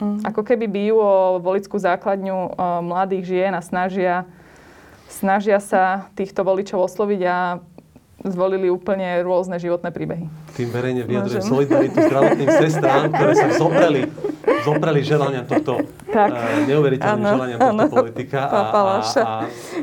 mm. ako keby bijú o volickú základňu o mladých žien a snažia, snažia sa týchto voličov osloviť a zvolili úplne rôzne životné príbehy. Tým verejne vyjadrujem solidaritu zdravotným sestrám, ktoré sa zopreli, zopreli želania tohto tak. Uh, neuveriteľným ano, želaniam tohto ano, politika a, a, a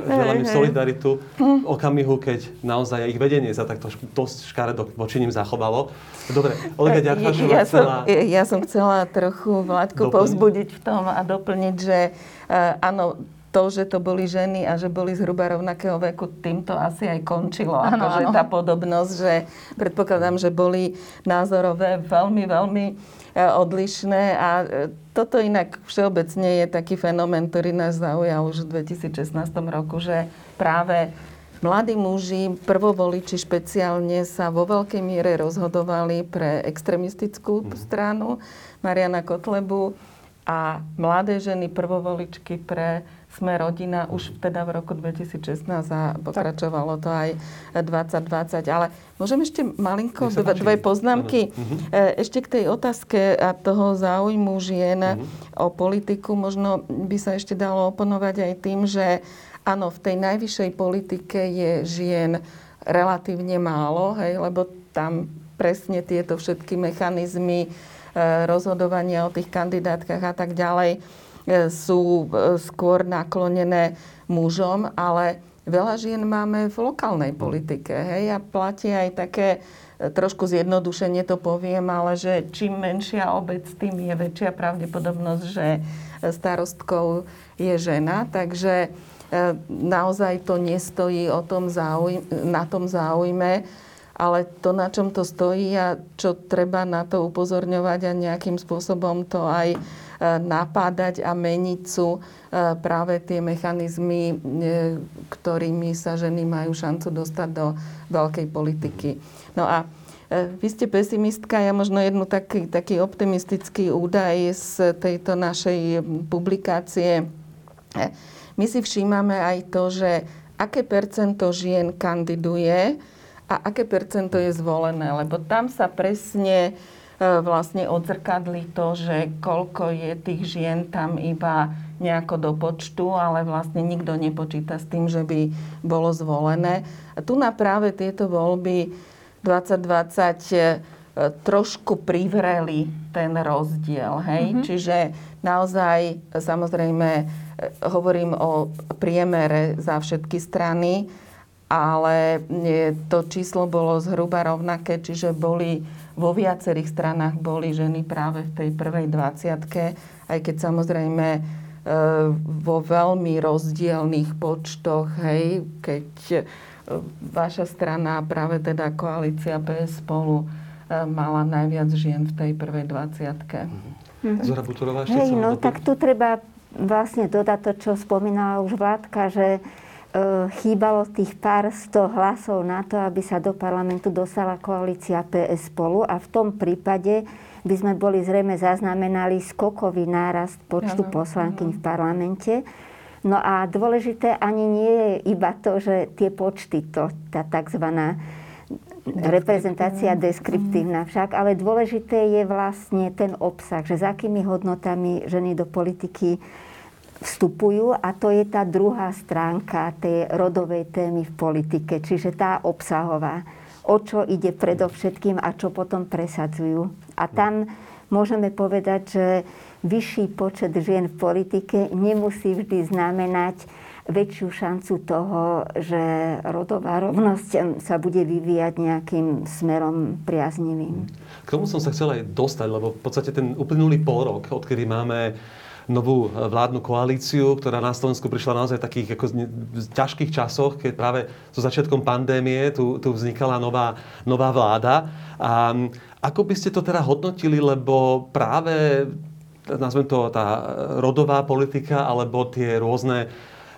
želám im solidaritu. V okamihu, keď naozaj ich vedenie sa takto dosť škaredo voči ním zachovalo. Dobre, Olga Ďarfašová ja, chcela... Som, ja som chcela trochu Vládku povzbudiť v tom a doplniť, že uh, áno, to, že to boli ženy a že boli zhruba rovnakého veku, týmto asi aj končilo. Ano, akože ano. tá podobnosť, že predpokladám, že boli názorové veľmi, veľmi e, odlišné a e, toto inak všeobecne je taký fenomén, ktorý nás zaujal už v 2016 roku, že práve mladí muži, prvovoliči špeciálne sa vo veľkej miere rozhodovali pre extremistickú mhm. stranu Mariana Kotlebu a mladé ženy prvovoličky pre sme rodina už teda v roku 2016 a pokračovalo to aj 2020. Ale môžem ešte malinko, dve, dve poznámky. Uh-huh. Ešte k tej otázke a toho záujmu žien uh-huh. o politiku. Možno by sa ešte dalo oponovať aj tým, že áno, v tej najvyššej politike je žien relatívne málo, hej, lebo tam presne tieto všetky mechanizmy eh, rozhodovania o tých kandidátkach a tak ďalej E, sú e, skôr naklonené mužom, ale veľa žien máme v lokálnej politike. Hej? A platí aj také, e, trošku zjednodušenie to poviem, ale že čím menšia obec, tým je väčšia pravdepodobnosť, že starostkou je žena. Takže naozaj to nestojí o tom záujme, na tom záujme, ale to, na čom to stojí a čo treba na to upozorňovať a nejakým spôsobom to aj E, napádať a meniť sú e, práve tie mechanizmy, e, ktorými sa ženy majú šancu dostať do veľkej politiky. No a vy ste pesimistka, ja možno jednu taký, taký optimistický údaj z tejto našej publikácie. My si všímame aj to, že aké percento žien kandiduje a aké percento je zvolené, lebo tam sa presne vlastne odzrkadli to, že koľko je tých žien tam iba nejako do počtu, ale vlastne nikto nepočíta s tým, že by bolo zvolené. A tu na práve tieto voľby 2020 trošku privreli ten rozdiel. Hej? Mm-hmm. Čiže naozaj, samozrejme, e, hovorím o priemere za všetky strany, ale to číslo bolo zhruba rovnaké, čiže boli vo viacerých stranách boli ženy práve v tej prvej 20 aj keď samozrejme e, vo veľmi rozdielných počtoch, hej, keď e, vaša strana, práve teda koalícia PS spolu, E, mala najviac žien v tej prvej 20 mm-hmm. Zora Butorová ešte Hej, no tak tu treba vlastne dodať to, čo spomínala už Vládka, že chýbalo tých pár sto hlasov na to, aby sa do parlamentu dostala koalícia PS spolu a v tom prípade by sme boli zrejme zaznamenali skokový nárast počtu ano, poslankyň ano. v parlamente. No a dôležité ani nie je iba to, že tie počty, to, tá tzv reprezentácia deskriptívna však, ale dôležité je vlastne ten obsah, že za akými hodnotami ženy do politiky vstupujú a to je tá druhá stránka tej rodovej témy v politike, čiže tá obsahová. O čo ide predovšetkým a čo potom presadzujú. A tam môžeme povedať, že vyšší počet žien v politike nemusí vždy znamenať väčšiu šancu toho, že rodová rovnosť sa bude vyvíjať nejakým smerom priaznivým. K tomu som sa chcel aj dostať, lebo v podstate ten uplynulý pol rok, odkedy máme novú vládnu koalíciu, ktorá na Slovensku prišla naozaj v takých ako v ťažkých časoch, keď práve so začiatkom pandémie tu, tu vznikala nová, nová vláda. A ako by ste to teda hodnotili, lebo práve nazvem to tá rodová politika, alebo tie rôzne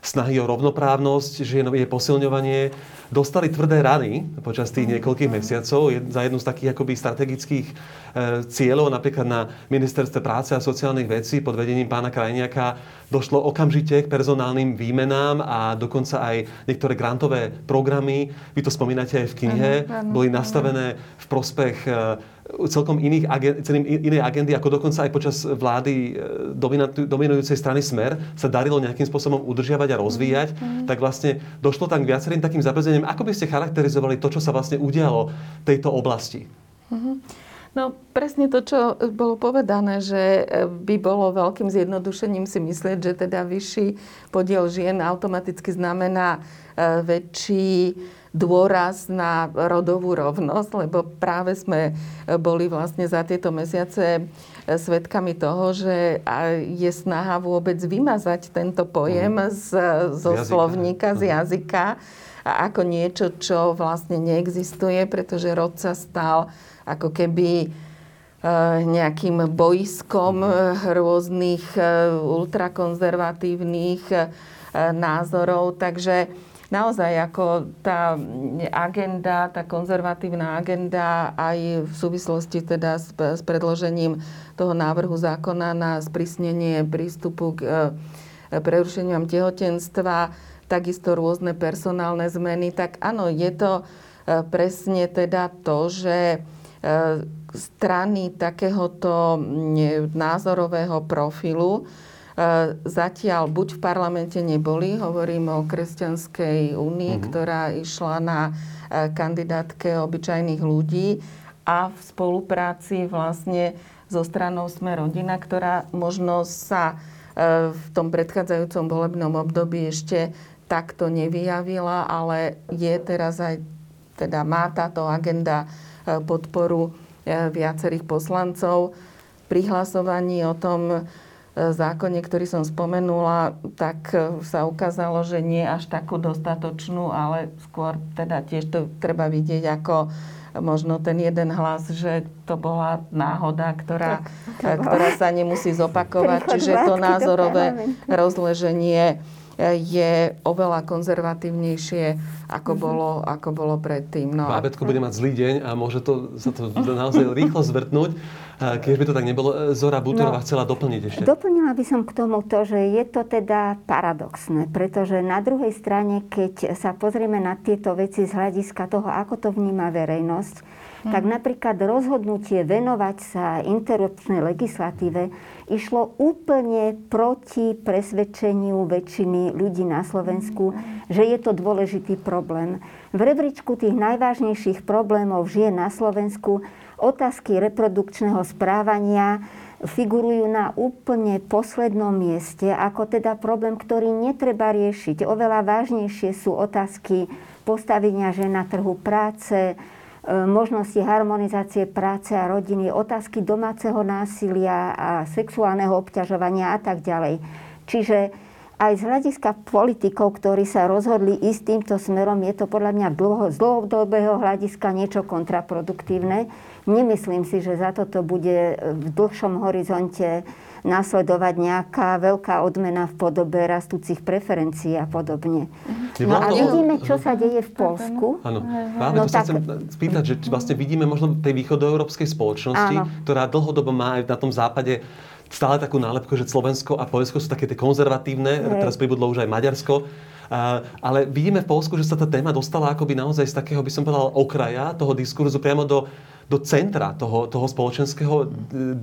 snahy o rovnoprávnosť, že je posilňovanie, dostali tvrdé rany počas tých niekoľkých mesiacov. Za jednu z takých akoby strategických e, cieľov, napríklad na ministerstve práce a sociálnych vecí pod vedením pána Krajniaka došlo okamžite k personálnym výmenám a dokonca aj niektoré grantové programy, vy to spomínate aj v knihe, boli nastavené v prospech e, celkom iných agend, inej agendy, ako dokonca aj počas vlády e, dominujúcej strany Smer sa darilo nejakým spôsobom udržiavať a rozvíjať, mm-hmm. tak vlastne došlo tam k viacerým takým zabrzením. Ako by ste charakterizovali to, čo sa vlastne udialo tejto oblasti? Mm-hmm. No presne to, čo bolo povedané, že e, by bolo veľkým zjednodušením si myslieť, že teda vyšší podiel žien automaticky znamená e, väčší dôraz na rodovú rovnosť, lebo práve sme e, boli vlastne za tieto mesiace e, svedkami toho, že je snaha vôbec vymazať tento pojem mhm. z, zo z slovníka, z mhm. jazyka ako niečo, čo vlastne neexistuje, pretože rod sa stal ako keby e, nejakým bojskom mhm. rôznych ultrakonzervatívnych názorov. Takže naozaj ako tá agenda, tá konzervatívna agenda aj v súvislosti teda s, s predložením toho návrhu zákona na sprísnenie prístupu k e, prerušeniam tehotenstva, takisto rôzne personálne zmeny, tak áno, je to e, presne teda to, že e, strany takéhoto názorového profilu zatiaľ buď v parlamente neboli, hovorím o Kresťanskej únii, mm-hmm. ktorá išla na e, kandidátke obyčajných ľudí a v spolupráci vlastne so stranou Sme rodina, ktorá možno sa e, v tom predchádzajúcom volebnom období ešte takto nevyjavila, ale je teraz aj, teda má táto agenda podporu viacerých poslancov. Pri hlasovaní o tom zákone, ktorý som spomenula, tak e, sa ukázalo, že nie až takú dostatočnú, ale skôr teda tiež to treba vidieť ako možno ten jeden hlas, že to bola náhoda, ktorá, tak, ktorá sa nemusí zopakovať. Čiže to názorové rozleženie je oveľa konzervatívnejšie, ako mm-hmm. bolo, ako bolo predtým. No. Bábetko bude mať zlý deň a môže to, sa to naozaj rýchlo zvrtnúť. Keď by to tak nebolo, Zora Buterová no, chcela doplniť ešte. Doplnila by som k tomu to, že je to teda paradoxné, pretože na druhej strane, keď sa pozrieme na tieto veci z hľadiska toho, ako to vníma verejnosť, tak napríklad rozhodnutie venovať sa interrupčnej legislatíve išlo úplne proti presvedčeniu väčšiny ľudí na Slovensku, že je to dôležitý problém. V rebríčku tých najvážnejších problémov žije na Slovensku otázky reprodukčného správania figurujú na úplne poslednom mieste, ako teda problém, ktorý netreba riešiť. Oveľa vážnejšie sú otázky postavenia žen na trhu práce, možnosti harmonizácie práce a rodiny, otázky domáceho násilia a sexuálneho obťažovania a tak ďalej. Čiže aj z hľadiska politikov, ktorí sa rozhodli ísť týmto smerom, je to podľa mňa dlho, z dlhodobého hľadiska niečo kontraproduktívne. Nemyslím si, že za toto bude v dlhšom horizonte nasledovať nejaká veľká odmena v podobe rastúcich preferencií a podobne. No a vidíme, čo sa deje v Polsku. Áno, Práve no, to sa chcem spýtať, že vlastne vidíme možno tej východoeurópskej spoločnosti, Áno. ktorá dlhodobo má aj na tom západe stále takú nálepku, že Slovensko a Polsko sú také tie konzervatívne, Hej. teraz pribudlo už aj Maďarsko. Uh, ale vidíme v Polsku, že sa tá téma dostala akoby naozaj z takého, by som povedal, okraja toho diskurzu priamo do do centra toho, toho spoločenského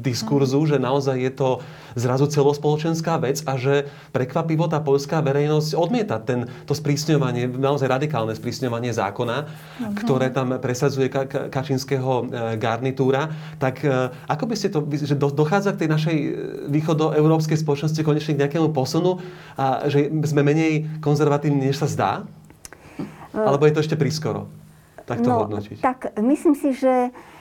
diskurzu, že naozaj je to zrazu celospoločenská vec a že prekvapivo tá polská verejnosť odmieta ten, to sprísňovanie, naozaj radikálne sprísňovanie zákona, uh-huh. ktoré tam presadzuje ka, ka, Kačinského e, garnitúra. Tak e, ako by ste to, že do, dochádza k tej našej e, východoeurópskej spoločnosti konečne k nejakému posunu a že sme menej konzervatívni, než sa zdá? Alebo je to ešte prískoro? Tak to no, hodnotiť. Tak myslím si, že E,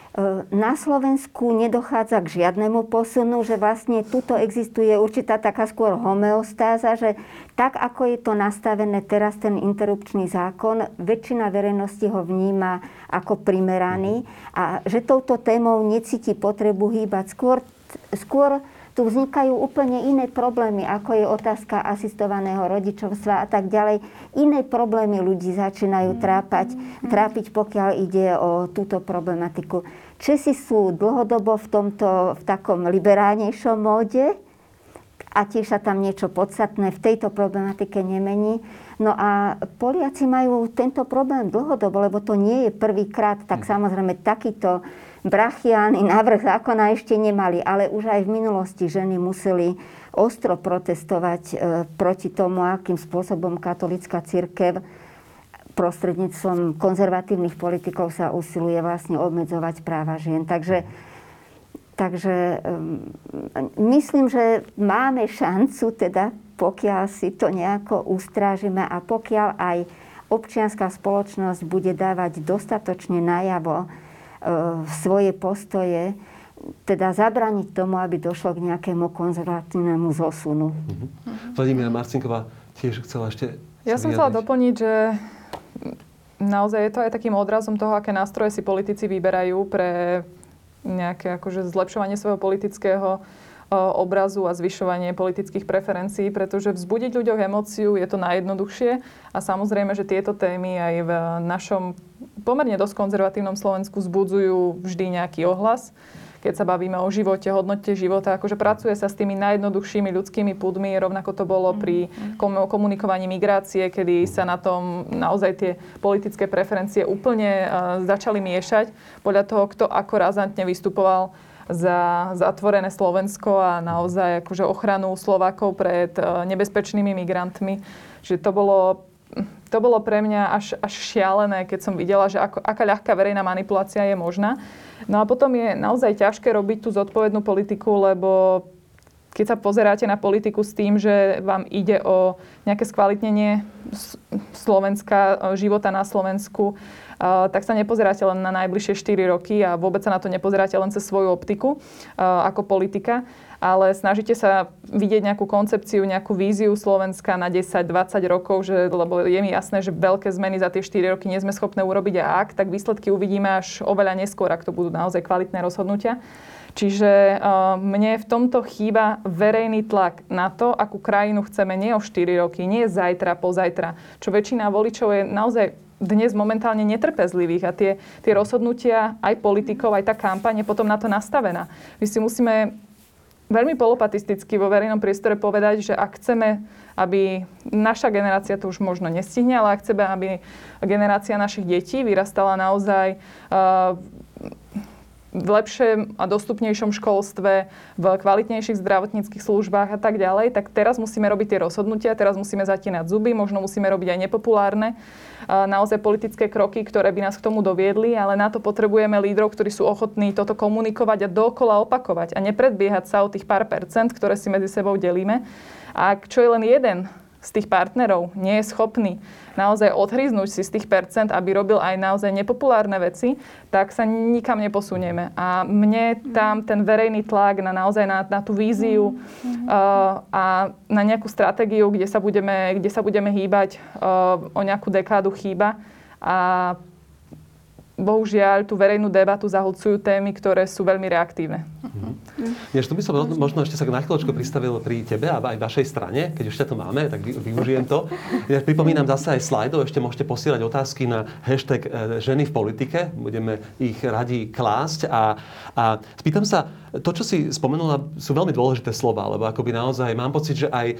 na Slovensku nedochádza k žiadnemu posunu, že vlastne tuto existuje určitá taká skôr homeostáza, že tak, ako je to nastavené teraz ten interrupčný zákon, väčšina verejnosti ho vníma ako primeraný a že touto témou necíti potrebu hýbať. Skôr, skôr tu vznikajú úplne iné problémy, ako je otázka asistovaného rodičovstva a tak ďalej. Iné problémy ľudí začínajú trápať, trápiť, pokiaľ ide o túto problematiku. Česi sú dlhodobo v tomto, v takom liberálnejšom móde a tiež sa tam niečo podstatné v tejto problematike nemení. No a Poliaci majú tento problém dlhodobo, lebo to nie je prvýkrát, tak hm. samozrejme takýto brachiány návrh zákona ešte nemali, ale už aj v minulosti ženy museli ostro protestovať e, proti tomu, akým spôsobom katolická církev prostredníctvom konzervatívnych politikov sa usiluje vlastne obmedzovať práva žien. Takže, takže um, myslím, že máme šancu, teda pokiaľ si to nejako ustrážime a pokiaľ aj občianská spoločnosť bude dávať dostatočne najavo svoje postoje, teda zabraniť tomu, aby došlo k nejakému konzervatívnemu zosunu. Uh-huh. Vladimíra Marcinková tiež chcela ešte... Ja som chcela doplniť, že naozaj je to aj takým odrazom toho, aké nástroje si politici vyberajú pre nejaké akože zlepšovanie svojho politického obrazu a zvyšovanie politických preferencií, pretože vzbudiť ľuďoch emóciu je to najjednoduchšie a samozrejme, že tieto témy aj v našom pomerne dosť konzervatívnom Slovensku vzbudzujú vždy nejaký ohlas keď sa bavíme o živote, hodnote života, akože pracuje sa s tými najjednoduchšími ľudskými púdmi, rovnako to bolo pri mm-hmm. komunikovaní migrácie, kedy sa na tom naozaj tie politické preferencie úplne začali miešať podľa toho, kto ako razantne vystupoval za zatvorené Slovensko a naozaj akože ochranu Slovákov pred e, nebezpečnými migrantmi. Že to bolo, to bolo pre mňa až, až šialené, keď som videla, že ako, aká ľahká verejná manipulácia je možná. No a potom je naozaj ťažké robiť tú zodpovednú politiku, lebo keď sa pozeráte na politiku s tým, že vám ide o nejaké skvalitnenie Slovenska, e, života na Slovensku, tak sa nepozeráte len na najbližšie 4 roky a vôbec sa na to nepozeráte len cez svoju optiku ako politika, ale snažíte sa vidieť nejakú koncepciu, nejakú víziu Slovenska na 10-20 rokov, že, lebo je mi jasné, že veľké zmeny za tie 4 roky nie sme schopné urobiť a ak, tak výsledky uvidíme až oveľa neskôr, ak to budú naozaj kvalitné rozhodnutia. Čiže uh, mne v tomto chýba verejný tlak na to, akú krajinu chceme nie o 4 roky, nie zajtra, pozajtra, čo väčšina voličov je naozaj dnes momentálne netrpezlivých a tie, tie rozhodnutia aj politikov, aj tá kampaň je potom na to nastavená. My si musíme veľmi polopatisticky vo verejnom priestore povedať, že ak chceme, aby naša generácia to už možno nestihne, ale ak chceme, aby generácia našich detí vyrastala naozaj uh, v lepšom a dostupnejšom školstve, v kvalitnejších zdravotníckých službách a tak ďalej, tak teraz musíme robiť tie rozhodnutia, teraz musíme zatínať zuby, možno musíme robiť aj nepopulárne naozaj politické kroky, ktoré by nás k tomu doviedli, ale na to potrebujeme lídrov, ktorí sú ochotní toto komunikovať a dokola opakovať a nepredbiehať sa o tých pár percent, ktoré si medzi sebou delíme. A čo je len jeden z tých partnerov nie je schopný naozaj odhryznúť si z tých percent, aby robil aj naozaj nepopulárne veci, tak sa nikam neposunieme. A mne tam ten verejný tlak na naozaj na, na tú víziu uh, a na nejakú stratégiu, kde sa budeme, kde sa budeme hýbať uh, o nejakú dekádu chýba. A bohužiaľ tú verejnú debatu zahlcujú témy, ktoré sú veľmi reaktívne. Mm-hmm. Než tu by som možno ešte sa na chvíľočku pristavil pri tebe a aj vašej strane, keď už ťa tu máme, tak využijem to. Ja pripomínam zase aj slajdov, ešte môžete posielať otázky na hashtag e, ženy v politike, budeme ich radi klásť a, a spýtam sa, to, čo si spomenula, sú veľmi dôležité slova, lebo akoby naozaj mám pocit, že aj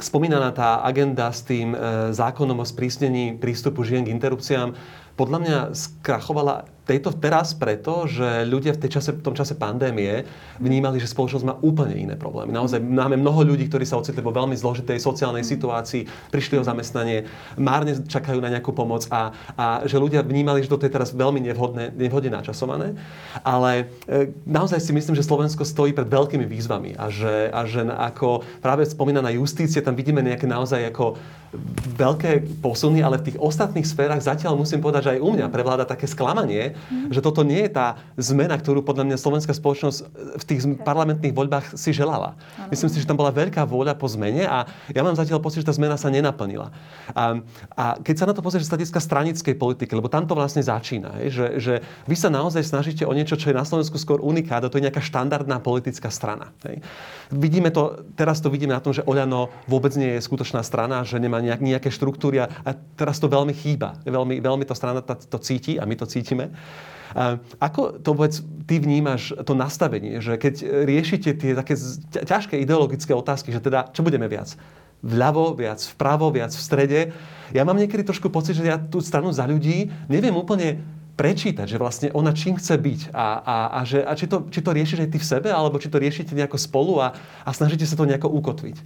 spomínaná tá agenda s tým e, zákonom o sprísnení prístupu žien k interrupciám, podľa mňa skrachovala tejto teraz preto, že ľudia v, tej čase, v tom čase pandémie vnímali, že spoločnosť má úplne iné problémy. Naozaj máme mnoho ľudí, ktorí sa ocitli vo veľmi zložitej sociálnej situácii, prišli o zamestnanie, márne čakajú na nejakú pomoc a, a že ľudia vnímali, že toto je teraz veľmi nevhodné, nevhodne načasované. Ale e, naozaj si myslím, že Slovensko stojí pred veľkými výzvami a že, a že ako práve spomínaná justícia, tam vidíme nejaké naozaj ako veľké posuny, ale v tých ostatných sférach zatiaľ musím povedať, že aj u mňa prevláda také sklamanie, mm. že toto nie je tá zmena, ktorú podľa mňa slovenská spoločnosť v tých parlamentných voľbách si želala. Myslím si, že tam bola veľká vôľa po zmene a ja mám zatiaľ pocit, že tá zmena sa nenaplnila. A, a keď sa na to pozrieš z hľadiska stranickej politiky, lebo tam to vlastne začína, je, že, že vy sa naozaj snažíte o niečo, čo je na Slovensku skôr unikát, to je nejaká štandardná politická strana. Hej. Vidíme to, teraz to vidíme na tom, že Oľano vôbec nie je skutočná strana, že nemá nejak, nejaké štruktúry a, a teraz to veľmi chýba. Veľmi, veľmi to strana to, to cíti a my to cítime. A ako to vôbec ty vnímaš to nastavenie, že keď riešite tie také ťažké ideologické otázky, že teda čo budeme viac? Vľavo, viac vpravo, viac v strede. Ja mám niekedy trošku pocit, že ja tú stranu za ľudí neviem úplne prečítať, že vlastne ona čím chce byť a, a, a, že, a či, to, či to riešiš aj ty v sebe, alebo či to riešite nejako spolu a, a snažíte sa to nejako ukotviť.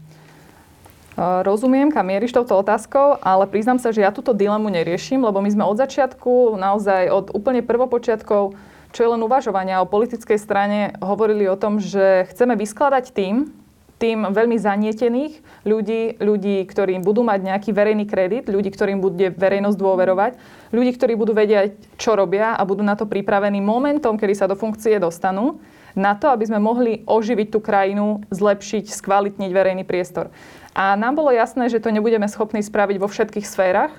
Rozumiem, kam mieríš touto otázkou, ale priznám sa, že ja túto dilemu neriešim, lebo my sme od začiatku, naozaj od úplne prvopočiatkov, čo je len uvažovania o politickej strane, hovorili o tom, že chceme vyskladať tým, tým veľmi zanietených ľudí, ľudí, ktorým budú mať nejaký verejný kredit, ľudí, ktorým bude verejnosť dôverovať, ľudí, ktorí budú vedieť, čo robia a budú na to pripravení momentom, kedy sa do funkcie dostanú, na to, aby sme mohli oživiť tú krajinu, zlepšiť, skvalitniť verejný priestor. A nám bolo jasné, že to nebudeme schopní spraviť vo všetkých sférach,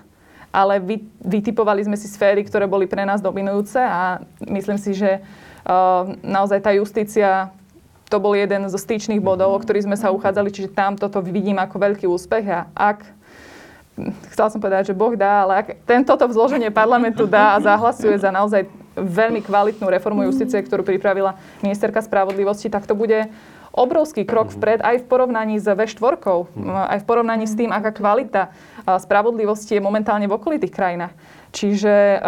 ale vy, vytipovali sme si sféry, ktoré boli pre nás dominujúce a myslím si, že uh, naozaj tá justícia to bol jeden zo styčných bodov, o ktorých sme sa uchádzali, čiže tam toto vidím ako veľký úspech a ak chcela som povedať, že Boh dá, ale ak tento vzloženie parlamentu dá a zahlasuje za naozaj veľmi kvalitnú reformu justície, ktorú pripravila ministerka spravodlivosti, tak to bude obrovský krok vpred aj v porovnaní s V4, aj v porovnaní s tým, aká kvalita spravodlivosti je momentálne v okolitých krajinách. Čiže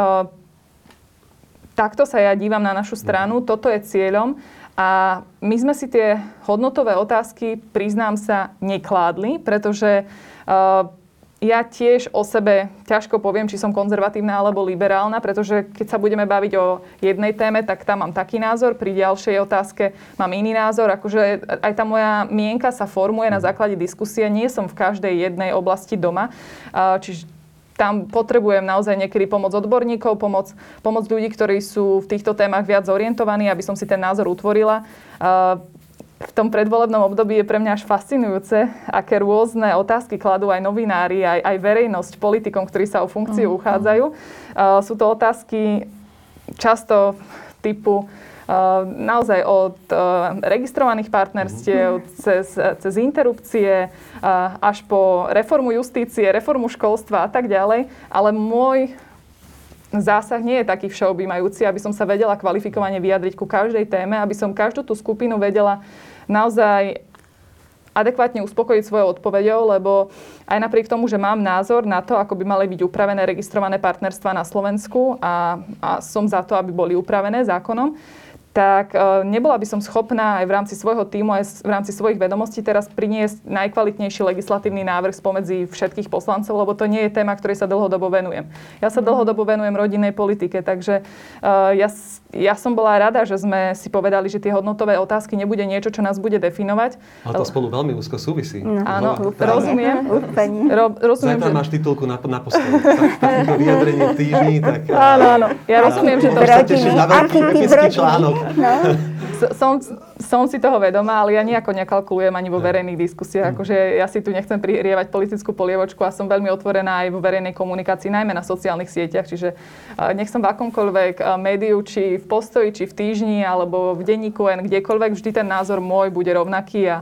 takto sa ja dívam na našu stranu, toto je cieľom. A my sme si tie hodnotové otázky, priznám sa, nekládli, pretože ja tiež o sebe ťažko poviem, či som konzervatívna alebo liberálna, pretože keď sa budeme baviť o jednej téme, tak tam mám taký názor, pri ďalšej otázke mám iný názor. Akože aj tá moja mienka sa formuje na základe diskusie. Nie som v každej jednej oblasti doma. Čiže tam potrebujem naozaj niekedy pomoc odborníkov, pomoc, pomoc ľudí, ktorí sú v týchto témach viac zorientovaní, aby som si ten názor utvorila v tom predvolebnom období je pre mňa až fascinujúce, aké rôzne otázky kladú aj novinári, aj, aj verejnosť politikom, ktorí sa o funkciu uh-huh. uchádzajú. Uh, sú to otázky často typu uh, naozaj od uh, registrovaných partnerstiev uh-huh. cez, cez interrupcie uh, až po reformu justície, reformu školstva a tak ďalej. Ale môj zásah nie je taký všeobjímajúci, aby som sa vedela kvalifikovane vyjadriť ku každej téme, aby som každú tú skupinu vedela naozaj adekvátne uspokojiť svojou odpoveďou, lebo aj napriek tomu, že mám názor na to, ako by mali byť upravené registrované partnerstva na Slovensku a, a som za to, aby boli upravené zákonom, tak e, nebola by som schopná aj v rámci svojho týmu, aj v rámci svojich vedomostí teraz priniesť najkvalitnejší legislatívny návrh spomedzi všetkých poslancov, lebo to nie je téma, ktorej sa dlhodobo venujem. Ja sa mhm. dlhodobo venujem rodinnej politike, takže uh, ja, ja som bola rada, že sme si povedali, že tie hodnotové otázky nebude niečo, čo nás bude definovať. Ale to spolu veľmi úzko súvisí. No, Áno, no, rozumiem. Ro, rozumiem, Zajtra že... máš titulku na, na posteli. Takýto vyjadrenie týždni, tak... Áno, áno. Ja rozumiem, že to... Na veľký epický článok. No. Som, som si toho vedomá, ale ja nejako nekalkulujem ani vo verejných diskusiách. Akože ja si tu nechcem prihrievať politickú polievočku a som veľmi otvorená aj vo verejnej komunikácii, najmä na sociálnych sieťach. Čiže nech som v akomkoľvek médiu, či v postoji, či v týždni, alebo v denníku, N, kdekoľvek, vždy ten názor môj bude rovnaký a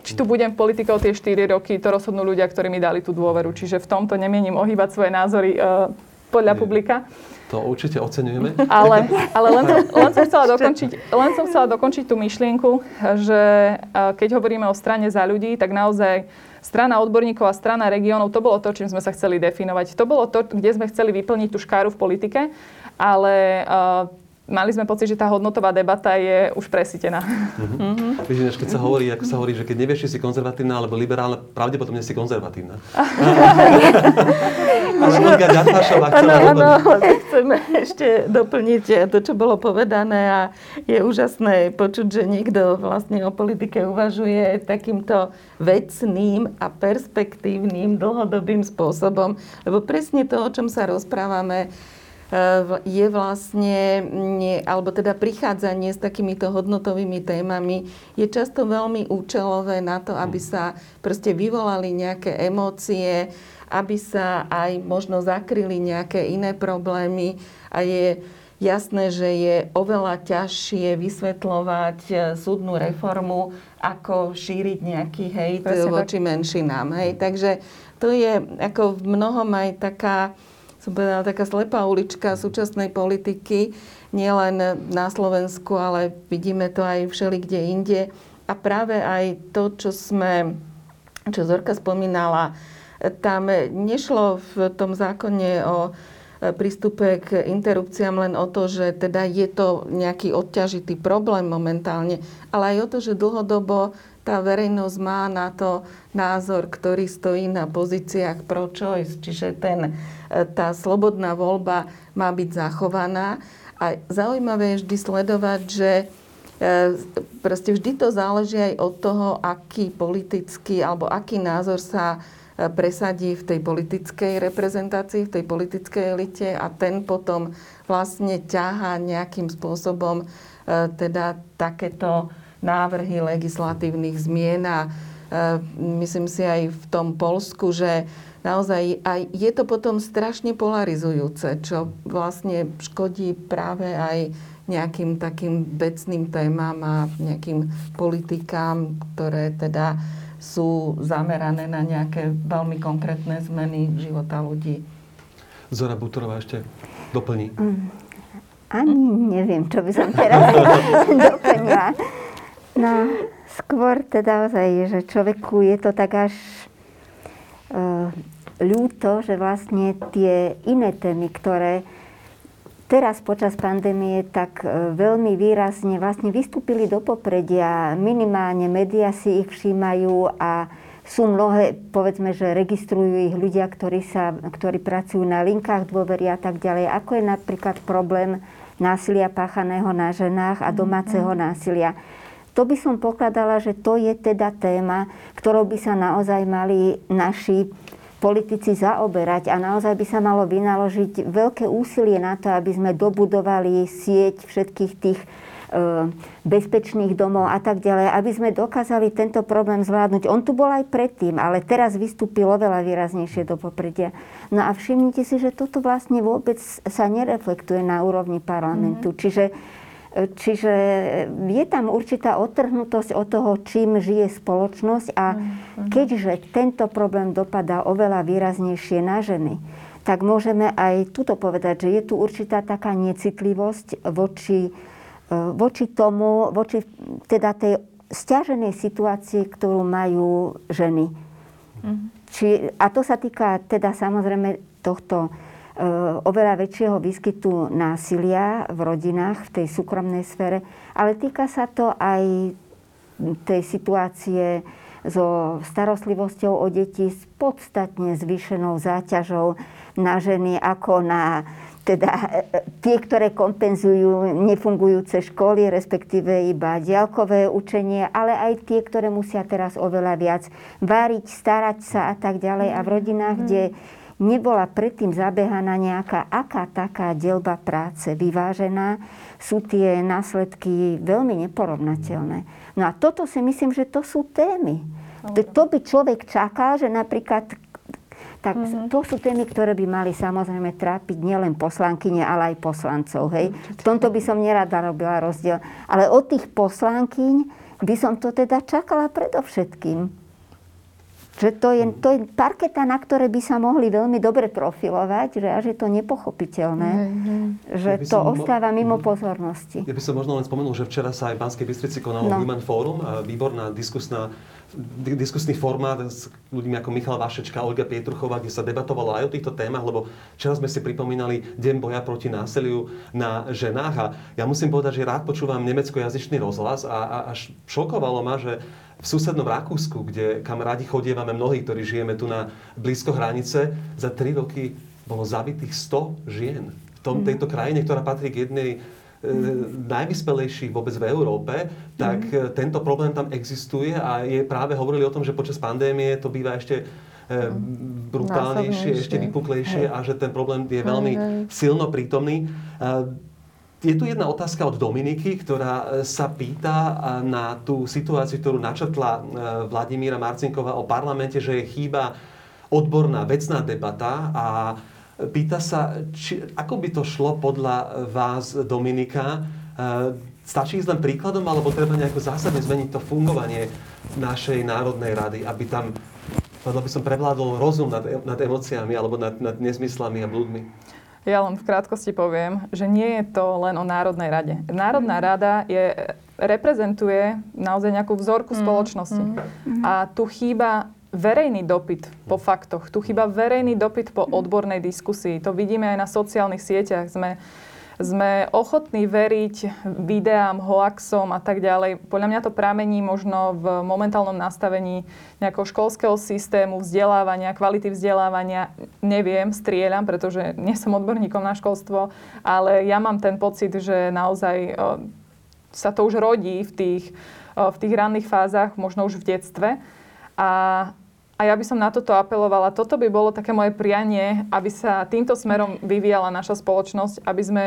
či tu budem politikou tie 4 roky, to rozhodnú ľudia, ktorí mi dali tú dôveru. Čiže v tomto nemienim ohýbať svoje názory uh, podľa Nie. publika. To určite oceňujeme. Ale, ale len, len, som chcela dokončiť, len som chcela dokončiť tú myšlienku, že keď hovoríme o strane za ľudí, tak naozaj strana odborníkov a strana regiónov, to bolo to, čím sme sa chceli definovať. To bolo to, kde sme chceli vyplniť tú škáru v politike, ale mali sme pocit, že tá hodnotová debata je už presítená. Mm-hmm. Mm-hmm. keď sa hovorí, ako sa hovorí, že keď nevieš, či si konzervatívna alebo liberálna, pravdepodobne si konzervatívna. Ale chcela Áno, chcem ešte doplniť to, čo bolo povedané a je úžasné počuť, že niekto vlastne o politike uvažuje takýmto vecným a perspektívnym, dlhodobým spôsobom. Lebo presne to, o čom sa rozprávame, je vlastne, alebo teda prichádzanie s takýmito hodnotovými témami je často veľmi účelové na to, aby sa proste vyvolali nejaké emócie, aby sa aj možno zakryli nejaké iné problémy a je jasné, že je oveľa ťažšie vysvetľovať e, súdnu reformu, ako šíriť nejaký hejt voči menšinám. Hej. Takže to je ako v mnohom aj taká som povedala, taká slepá ulička súčasnej politiky, nielen na Slovensku, ale vidíme to aj všeli kde inde. A práve aj to, čo sme, čo Zorka spomínala, tam nešlo v tom zákone o prístupe k interrupciám len o to, že teda je to nejaký odťažitý problém momentálne, ale aj o to, že dlhodobo tá verejnosť má na to názor, ktorý stojí na pozíciách pro-choice, čiže ten tá slobodná voľba má byť zachovaná. A zaujímavé je vždy sledovať, že e, proste vždy to záleží aj od toho, aký politický alebo aký názor sa e, presadí v tej politickej reprezentácii, v tej politickej elite a ten potom vlastne ťahá nejakým spôsobom e, teda takéto návrhy legislatívnych zmien a myslím si aj v tom Polsku, že naozaj aj je to potom strašne polarizujúce, čo vlastne škodí práve aj nejakým takým vecným témam a nejakým politikám, ktoré teda sú zamerané na nejaké veľmi konkrétne zmeny života ľudí. Zora Butorová ešte doplní. Mm, ani neviem, čo by som teraz doplnila. No, skôr teda ozaj, že človeku je to tak až ľúto, že vlastne tie iné témy, ktoré teraz počas pandémie tak eh, veľmi výrazne vlastne vystúpili do popredia, minimálne médiá si ich všímajú a sú mnohé, povedzme, že registrujú ich ľudia, ktorí, sa, ktorí pracujú na linkách dôvery a tak ďalej, ako je napríklad problém násilia páchaného na ženách a domáceho mm-hmm. násilia. To by som pokladala, že to je teda téma, ktorou by sa naozaj mali naši politici zaoberať a naozaj by sa malo vynaložiť veľké úsilie na to, aby sme dobudovali sieť všetkých tých e, bezpečných domov a tak ďalej, aby sme dokázali tento problém zvládnuť. On tu bol aj predtým, ale teraz vystúpil oveľa výraznejšie do popredia. No a všimnite si, že toto vlastne vôbec sa nereflektuje na úrovni parlamentu. Mm-hmm. Čiže Čiže je tam určitá odtrhnutosť od toho, čím žije spoločnosť a mhm. keďže tento problém dopadá oveľa výraznejšie na ženy, tak môžeme aj tuto povedať, že je tu určitá taká necitlivosť voči, e, voči tomu, voči teda tej stiaženej situácie, ktorú majú ženy. Mm-hmm. Či, a to sa týka teda samozrejme tohto oveľa väčšieho výskytu násilia v rodinách, v tej súkromnej sfére, ale týka sa to aj tej situácie so starostlivosťou o deti s podstatne zvýšenou záťažou na ženy ako na teda e, e, tie, ktoré kompenzujú nefungujúce školy, respektíve iba diaľkové učenie, ale aj tie, ktoré musia teraz oveľa viac váriť, starať sa a tak ďalej. A v rodinách, mm. kde nebola predtým zabehaná nejaká aká taká delba práce vyvážená, sú tie následky veľmi neporovnateľné. No a toto si myslím, že to sú témy. To by človek čakal, že napríklad tak mm-hmm. to sú témy, ktoré by mali samozrejme trápiť nielen poslankyne, ale aj poslancov. Hej. V tomto by som nerada robila rozdiel. Ale od tých poslankyň by som to teda čakala predovšetkým. Že to je, to je parketa, na ktoré by sa mohli veľmi dobre profilovať, že až je to nepochopiteľné, mm-hmm. že ja to mo- ostáva mimo mm-hmm. pozornosti. Ja by som možno len spomenul, že včera sa aj v Banskej Bystrici konalo no. Human Forum, výborná diskusná diskusný formát s ľuďmi ako Michal Vašečka, Olga Pietruchová, kde sa debatovalo aj o týchto témach, lebo včera sme si pripomínali Deň boja proti násiliu na ženách a ja musím povedať, že rád počúvam nemeckojazyčný rozhlas a, a až šokovalo ma, že v susednom Rakúsku, kde kam radi chodievame mnohí, ktorí žijeme tu na blízko hranice, za 3 roky bolo zabitých 100 žien v tom, tejto krajine, ktorá patrí k jednej E, najvyspelejších vôbec v Európe, tak mm. tento problém tam existuje a je práve hovorili o tom, že počas pandémie to býva ešte e, brutálnejšie, ešte vypuklejšie hej. a že ten problém je veľmi silno prítomný. Je tu jedna otázka od Dominiky, ktorá sa pýta na tú situáciu, ktorú načrtla Vladimíra Marcinková o parlamente, že je chýba odborná, vecná debata a Pýta sa, či, ako by to šlo podľa vás, Dominika. E, stačí ísť len príkladom, alebo treba nejako zásadne zmeniť to fungovanie našej Národnej rady, aby tam, povedal by som, prevládol rozum nad, nad emóciami alebo nad, nad nezmyslami a blúdmi? Ja len v krátkosti poviem, že nie je to len o Národnej rade. Národná rada je, reprezentuje naozaj nejakú vzorku mm. spoločnosti. Mm. A tu chýba verejný dopyt po faktoch. Tu chyba verejný dopyt po odbornej diskusii. To vidíme aj na sociálnych sieťach. Sme, sme ochotní veriť videám, hoaxom a tak ďalej. Podľa mňa to pramení možno v momentálnom nastavení nejakého školského systému, vzdelávania, kvality vzdelávania. Neviem, strieľam, pretože nie som odborníkom na školstvo, ale ja mám ten pocit, že naozaj sa to už rodí v tých, v tých ranných fázach, možno už v detstve. A a ja by som na toto apelovala. Toto by bolo také moje prianie, aby sa týmto smerom vyvíjala naša spoločnosť, aby sme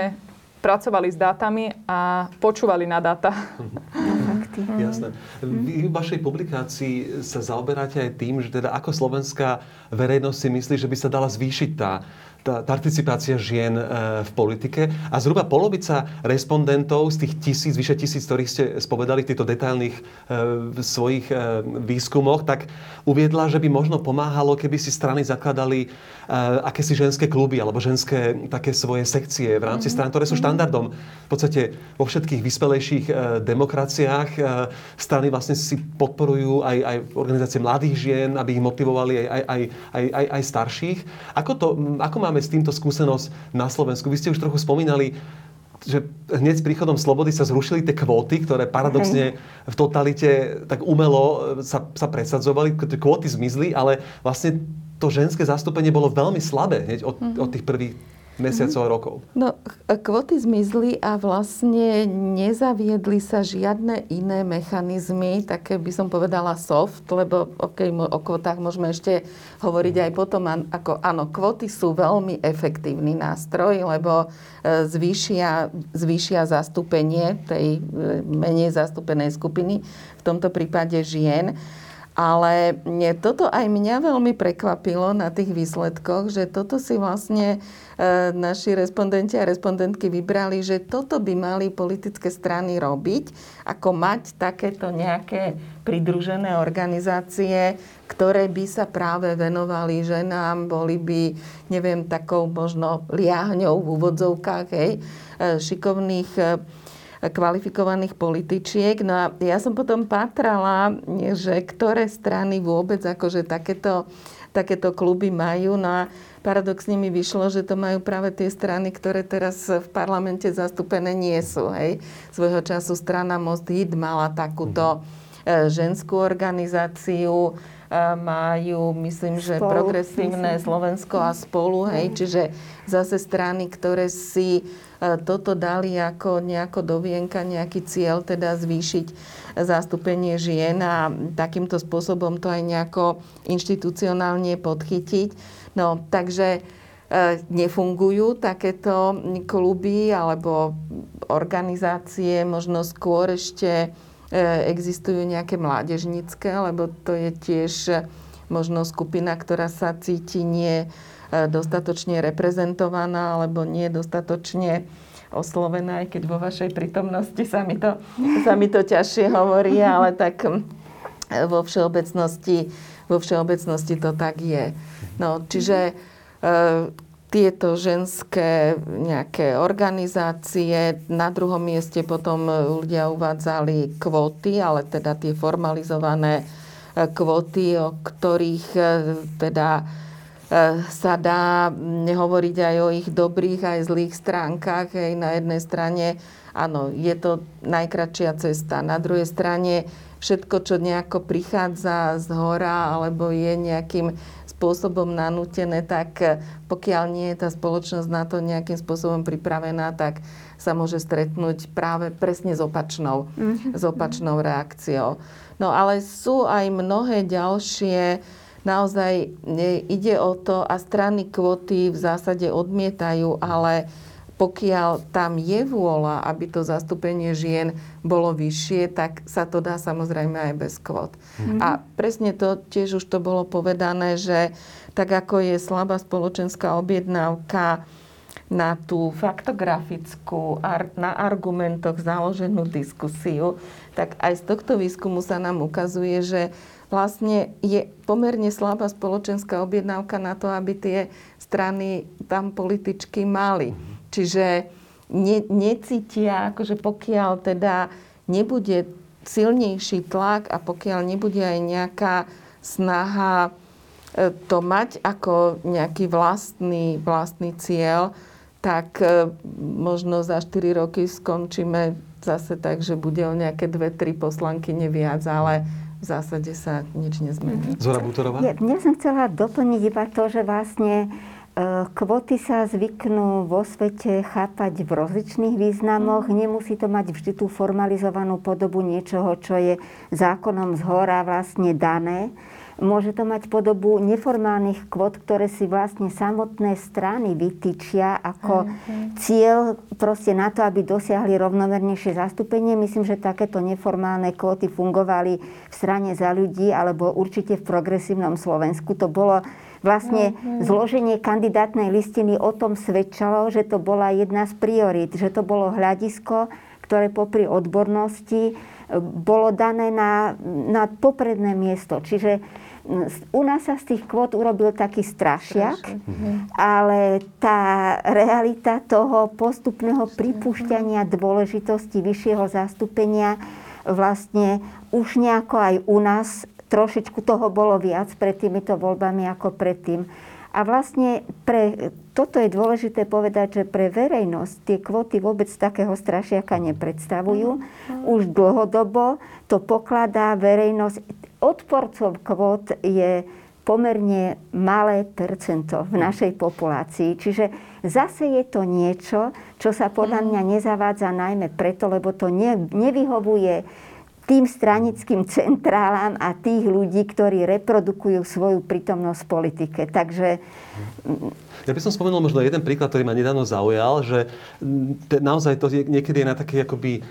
pracovali s dátami a počúvali na dáta. Jasné. Vy v vašej publikácii sa zaoberáte aj tým, že teda ako slovenská verejnosť si myslí, že by sa dala zvýšiť tá tá participácia žien e, v politike a zhruba polovica respondentov z tých tisíc, vyše tisíc, ktorých ste spovedali v týchto detailných e, svojich e, výskumoch, tak uviedla, že by možno pomáhalo, keby si strany zakladali akési ženské kluby alebo ženské také svoje sekcie v rámci mm-hmm. strán, ktoré sú štandardom v podstate vo všetkých vyspelejších demokraciách. Strany vlastne si podporujú aj, aj organizácie mladých žien, aby ich motivovali aj, aj, aj, aj, aj starších. Ako, to, ako má máme s týmto skúsenosť na Slovensku. Vy ste už trochu spomínali, že hneď s príchodom slobody sa zrušili tie kvóty, ktoré paradoxne v totalite tak umelo sa, sa presadzovali. Tie kvóty zmizli, ale vlastne to ženské zastúpenie bolo veľmi slabé hneď od, mm-hmm. od tých prvých mesiacov a rokov. No, kvoty zmizli a vlastne nezaviedli sa žiadne iné mechanizmy, také by som povedala soft, lebo okay, o kvotách môžeme ešte hovoriť aj potom, ako áno, kvoty sú veľmi efektívny nástroj, lebo e, zvýšia, zvýšia zastúpenie tej e, menej zastúpenej skupiny, v tomto prípade žien. Ale toto aj mňa veľmi prekvapilo na tých výsledkoch, že toto si vlastne E, naši respondenti a respondentky vybrali, že toto by mali politické strany robiť, ako mať takéto nejaké pridružené organizácie, ktoré by sa práve venovali ženám, boli by, neviem, takou možno liahňou v úvodzovkách, hej, e, šikovných e, kvalifikovaných političiek. No a ja som potom patrala, že ktoré strany vôbec akože takéto, takéto kluby majú. No a paradoxne mi vyšlo, že to majú práve tie strany, ktoré teraz v parlamente zastúpené nie sú. Hej. Svojho času strana Most Hit mala takúto e, ženskú organizáciu, majú, myslím, že spolu, progresívne myslím. Slovensko a spolu, hej, čiže zase strany, ktoré si toto dali ako nejako do vienka, nejaký cieľ, teda zvýšiť zastúpenie žien a takýmto spôsobom to aj nejako inštitucionálne podchytiť. No, takže e, nefungujú takéto kluby alebo organizácie, možno skôr ešte e, existujú nejaké mládežnické, lebo to je tiež možno skupina, ktorá sa cíti nie E, dostatočne reprezentovaná alebo nie dostatočne oslovená, aj keď vo vašej prítomnosti sa mi to, sa mi to ťažšie hovorí, ale tak e, vo všeobecnosti, vo všeobecnosti to tak je. No, čiže e, tieto ženské nejaké organizácie. Na druhom mieste potom ľudia uvádzali kvóty, ale teda tie formalizované kvóty, o ktorých teda sa dá hovoriť aj o ich dobrých aj zlých stránkach. Hej, na jednej strane, áno, je to najkračšia cesta. Na druhej strane, všetko, čo nejako prichádza z hora alebo je nejakým spôsobom nanútené, tak pokiaľ nie je tá spoločnosť na to nejakým spôsobom pripravená, tak sa môže stretnúť práve presne s opačnou, mm-hmm. s opačnou reakciou. No ale sú aj mnohé ďalšie naozaj ide o to a strany kvoty v zásade odmietajú, ale pokiaľ tam je vôľa, aby to zastúpenie žien bolo vyššie, tak sa to dá samozrejme aj bez kvót. Mm-hmm. A presne to tiež už to bolo povedané, že tak ako je slabá spoločenská objednávka na tú faktografickú, na argumentoch založenú diskusiu, tak aj z tohto výskumu sa nám ukazuje, že vlastne je pomerne slabá spoločenská objednávka na to, aby tie strany tam političky mali. Čiže ne, necítia, akože pokiaľ teda nebude silnejší tlak a pokiaľ nebude aj nejaká snaha e, to mať ako nejaký vlastný, vlastný cieľ, tak e, možno za 4 roky skončíme zase tak, že bude o nejaké dve, tri poslanky neviac, ale v zásade sa nič nezmení. Zora Butorová? Ja, ja som chcela doplniť iba to, že vlastne e, Kvoty sa zvyknú vo svete chápať v rozličných významoch. Mm. Nemusí to mať vždy tú formalizovanú podobu niečoho, čo je zákonom z hora vlastne dané. Môže to mať podobu neformálnych kvot, ktoré si vlastne samotné strany vytýčia ako okay. cieľ proste na to, aby dosiahli rovnomernejšie zastúpenie. Myslím, že takéto neformálne kvóty fungovali v strane za ľudí alebo určite v progresívnom Slovensku. To bolo vlastne okay. zloženie kandidátnej listiny o tom svedčalo, že to bola jedna z priorít, že to bolo hľadisko, ktoré popri odbornosti bolo dané na, na popredné miesto. Čiže u nás sa z tých kvót urobil taký strašiak, mhm. ale tá realita toho postupného pripúšťania dôležitosti vyššieho zastúpenia vlastne už nejako aj u nás trošičku toho bolo viac pred týmito voľbami ako predtým. A vlastne pre, toto je dôležité povedať, že pre verejnosť tie kvóty vôbec takého strašiaka nepredstavujú. Mhm. Už dlhodobo to pokladá verejnosť odporcov kvót je pomerne malé percento v našej populácii. Čiže zase je to niečo, čo sa podľa mňa nezavádza najmä preto, lebo to ne, nevyhovuje tým stranickým centrálam a tých ľudí, ktorí reprodukujú svoju prítomnosť v politike. Takže... Ja by som spomenul možno jeden príklad, ktorý ma nedávno zaujal, že naozaj to niekedy je na taký akoby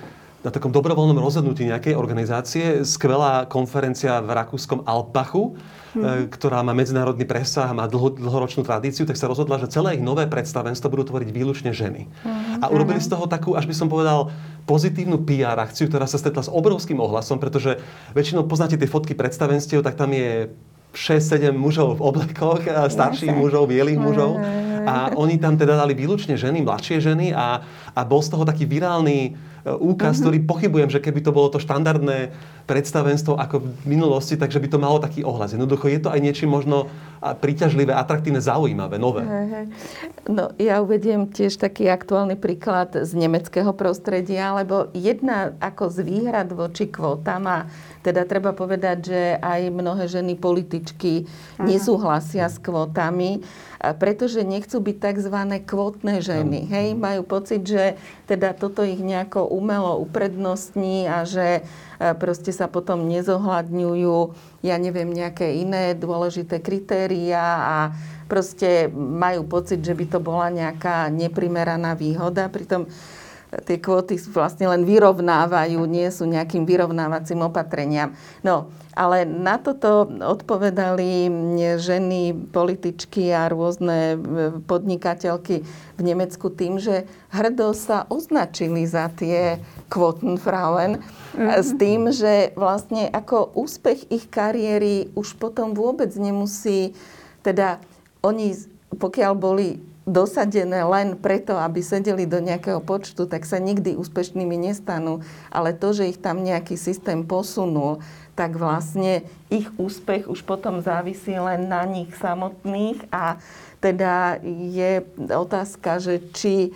na takom dobrovoľnom rozhodnutí nejakej organizácie. Skvelá konferencia v rakúskom Alpachu, mm. ktorá má medzinárodný presah a má dlho, dlhoročnú tradíciu, tak sa rozhodla, že celé ich nové predstavenstvo budú tvoriť výlučne ženy. Mm. A urobili z toho takú, až by som povedal, pozitívnu PR akciu, ktorá sa stretla s obrovským ohlasom, pretože väčšinou poznáte tie fotky predstavenstiev, tak tam je 6-7 mužov v oblekoch, starších mužov, bielých mužov. a oni tam teda dali výlučne ženy, mladšie ženy a, a bol z toho taký virálny úkaz, uh-huh. ktorý pochybujem, že keby to bolo to štandardné predstavenstvo ako v minulosti, takže by to malo taký ohlas. Jednoducho je to aj niečím možno príťažlivé, atraktívne, zaujímavé, nové. No, ja uvediem tiež taký aktuálny príklad z nemeckého prostredia, lebo jedna ako z výhrad voči kvótam a teda treba povedať, že aj mnohé ženy političky Aha. nesúhlasia s kvótami, pretože nechcú byť tzv. kvótne ženy. Hej, majú pocit, že teda toto ich nejako umelo uprednostní a že proste sa potom nezohľadňujú, ja neviem, nejaké iné dôležité kritéria a proste majú pocit, že by to bola nejaká neprimeraná výhoda. Pritom tie kvóty vlastne len vyrovnávajú, nie sú nejakým vyrovnávacím opatreniam. No, ale na toto odpovedali ženy, političky a rôzne e, podnikateľky v Nemecku tým, že hrdo sa označili za tie Quotenfrauen mm-hmm. s tým, že vlastne ako úspech ich kariéry už potom vôbec nemusí, teda oni pokiaľ boli dosadené len preto, aby sedeli do nejakého počtu, tak sa nikdy úspešnými nestanú. Ale to, že ich tam nejaký systém posunul, tak vlastne ich úspech už potom závisí len na nich samotných a teda je otázka, že či e,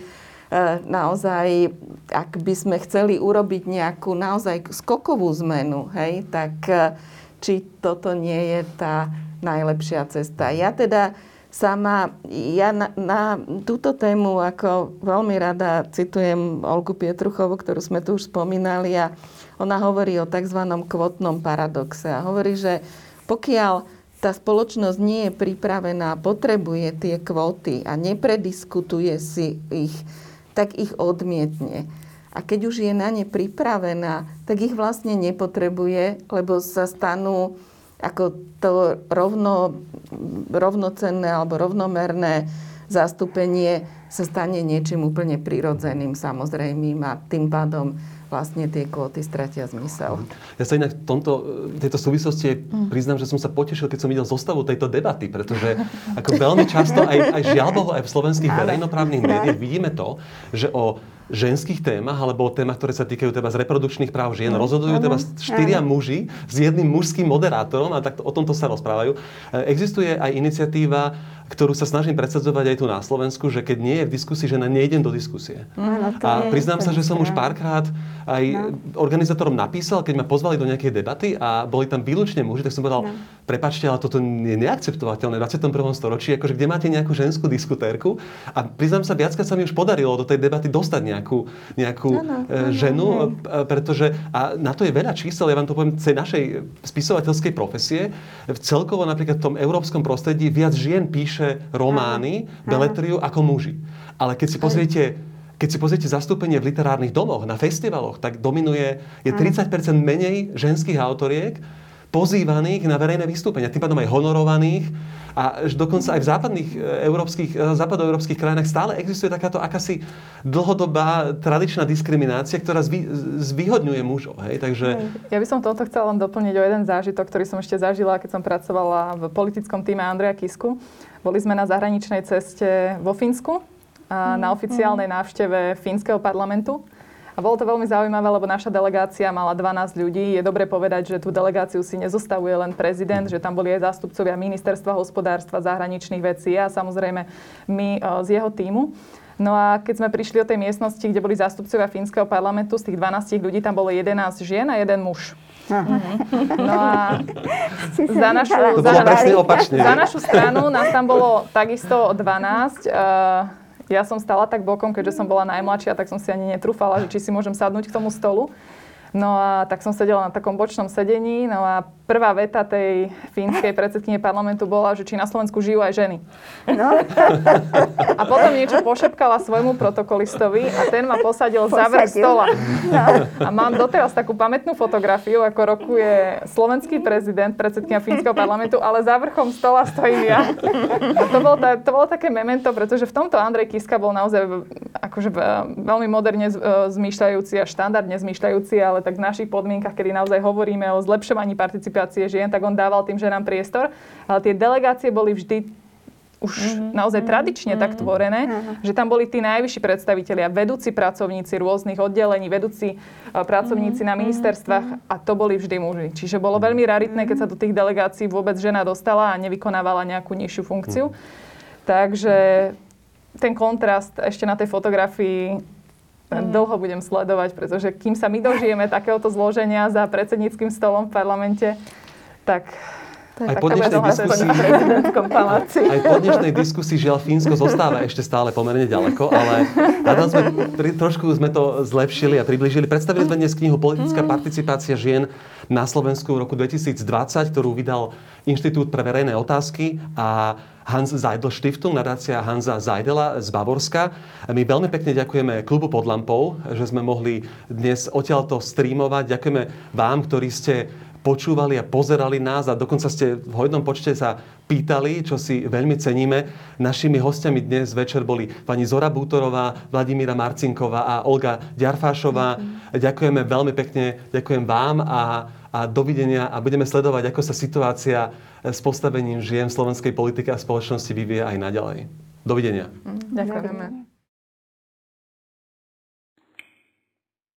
naozaj, ak by sme chceli urobiť nejakú naozaj skokovú zmenu, hej, tak e, či toto nie je tá najlepšia cesta. Ja teda sama, ja na, na túto tému ako veľmi rada citujem Olgu Pietruchovu, ktorú sme tu už spomínali a ona hovorí o tzv. kvotnom paradoxe a hovorí, že pokiaľ tá spoločnosť nie je pripravená, potrebuje tie kvóty a neprediskutuje si ich, tak ich odmietne. A keď už je na ne pripravená, tak ich vlastne nepotrebuje, lebo sa stanú ako to rovno, rovnocenné alebo rovnomerné zastúpenie sa stane niečím úplne prirodzeným, samozrejmým a tým pádom vlastne tie kvóty stratia zmysel. Ja sa inak v tomto, tejto súvislosti mm. priznám, že som sa potešil, keď som videl zostavu tejto debaty, pretože ako veľmi často aj, aj žiaľ Bohu, aj v slovenských verejnoprávnych médiách vidíme to, že o ženských témach alebo o témach, ktoré sa týkajú teba z reprodukčných práv žien. Rozhodujú teba štyria muži s jedným mužským moderátorom a tak o tomto sa rozprávajú. E, existuje aj iniciatíva ktorú sa snažím predsadzovať aj tu na Slovensku, že keď nie je v diskusii žena, nejdem do diskusie. No, a priznám sa, že som už párkrát aj no. organizátorom napísal, keď ma pozvali do nejakej debaty a boli tam výlučne muži, tak som povedal, no. prepačte, ale toto je neakceptovateľné v 21. storočí, akože kde máte nejakú ženskú diskutérku. A priznám sa, viackrát sa mi už podarilo do tej debaty dostať nejakú, nejakú no, no, ženu, no, pretože a na to je veľa čísel, ja vám to poviem, z našej spisovateľskej profesie, v celkovo napríklad v tom európskom prostredí viac žien píše píše romány, beletriu ako muži. Ale keď si pozriete keď si pozriete zastúpenie v literárnych domoch, na festivaloch, tak dominuje, je 30% menej ženských autoriek pozývaných na verejné vystúpenia, tým pádom aj honorovaných a dokonca aj v západných e, európskych, e, západoeurópskych krajinách stále existuje takáto akási dlhodobá tradičná diskriminácia, ktorá zvý, zvýhodňuje mužov. Hej? Takže... Ja by som toto chcela len doplniť o jeden zážitok, ktorý som ešte zažila, keď som pracovala v politickom týme Andreja Kisku. Boli sme na zahraničnej ceste vo Fínsku a na mhm, oficiálnej návšteve fínskeho parlamentu. A bolo to veľmi zaujímavé, lebo naša delegácia mala 12 ľudí. Je dobre povedať, že tú delegáciu si nezostavuje len prezident, že tam boli aj zástupcovia ministerstva hospodárstva, zahraničných vecí a samozrejme my e, z jeho týmu. No a keď sme prišli do tej miestnosti, kde boli zástupcovia fínskeho parlamentu, z tých 12 ľudí tam bolo 11 žien a jeden muž. No a za našu, za, opačne. za našu stranu nás tam bolo takisto 12. Ja som stala tak bokom, keďže som bola najmladšia, tak som si ani netrúfala, že či si môžem sadnúť k tomu stolu. No a tak som sedela na takom bočnom sedení. No a prvá veta tej fínskej predsedkyne parlamentu bola, že či na Slovensku žijú aj ženy. No. A potom niečo pošepkala svojmu protokolistovi a ten ma posadil, posadil. za vrch stola. No. A mám doteraz takú pamätnú fotografiu, ako rokuje slovenský prezident, predsedkynia fínskeho parlamentu, ale za vrchom stola stojím ja. A to bolo, to bolo také memento, pretože v tomto Andrej Kiska bol naozaj akože veľmi moderne zmýšľajúci a štandardne zmýšľajúci, ale tak v našich podmienkach, kedy naozaj hovoríme o zlepšovaní participácie žien, tak on dával tým ženám priestor. Ale tie delegácie boli vždy už mm-hmm. naozaj tradične mm-hmm. tak tvorené, mm-hmm. že tam boli tí najvyšší predstavitelia, vedúci pracovníci rôznych oddelení, vedúci uh, pracovníci mm-hmm. na ministerstvách mm-hmm. a to boli vždy muži. Čiže bolo veľmi raritné, keď sa do tých delegácií vôbec žena dostala a nevykonávala nejakú nižšiu funkciu. Mm-hmm. Takže ten kontrast ešte na tej fotografii mm. dlho budem sledovať, pretože kým sa my dožijeme takéhoto zloženia za predsedníckým stolom v parlamente, tak aj po, dnešnej diskusii, aj po dnešnej diskusii žiaľ Fínsko zostáva ešte stále pomerne ďaleko, ale tam sme pri, trošku sme to zlepšili a približili. Predstavili sme dnes knihu Politická mm. participácia žien na Slovensku v roku 2020, ktorú vydal Inštitút pre verejné otázky a Hans Zeidel Stiftung, nadácia Hansa Zeidela z Bavorska. My veľmi pekne ďakujeme klubu pod lampou, že sme mohli dnes odtiaľto streamovať. Ďakujeme vám, ktorí ste počúvali a pozerali nás a dokonca ste v hojnom počte sa pýtali, čo si veľmi ceníme. Našimi hostiami dnes večer boli pani Zora Bútorová, Vladimíra Marcinková a Olga Ďarfášová. Ďakujem. Ďakujeme veľmi pekne, ďakujem vám a, a dovidenia a budeme sledovať, ako sa situácia s postavením žien v slovenskej politike a spoločnosti vyvie aj naďalej. Dovidenia. Ďakujeme.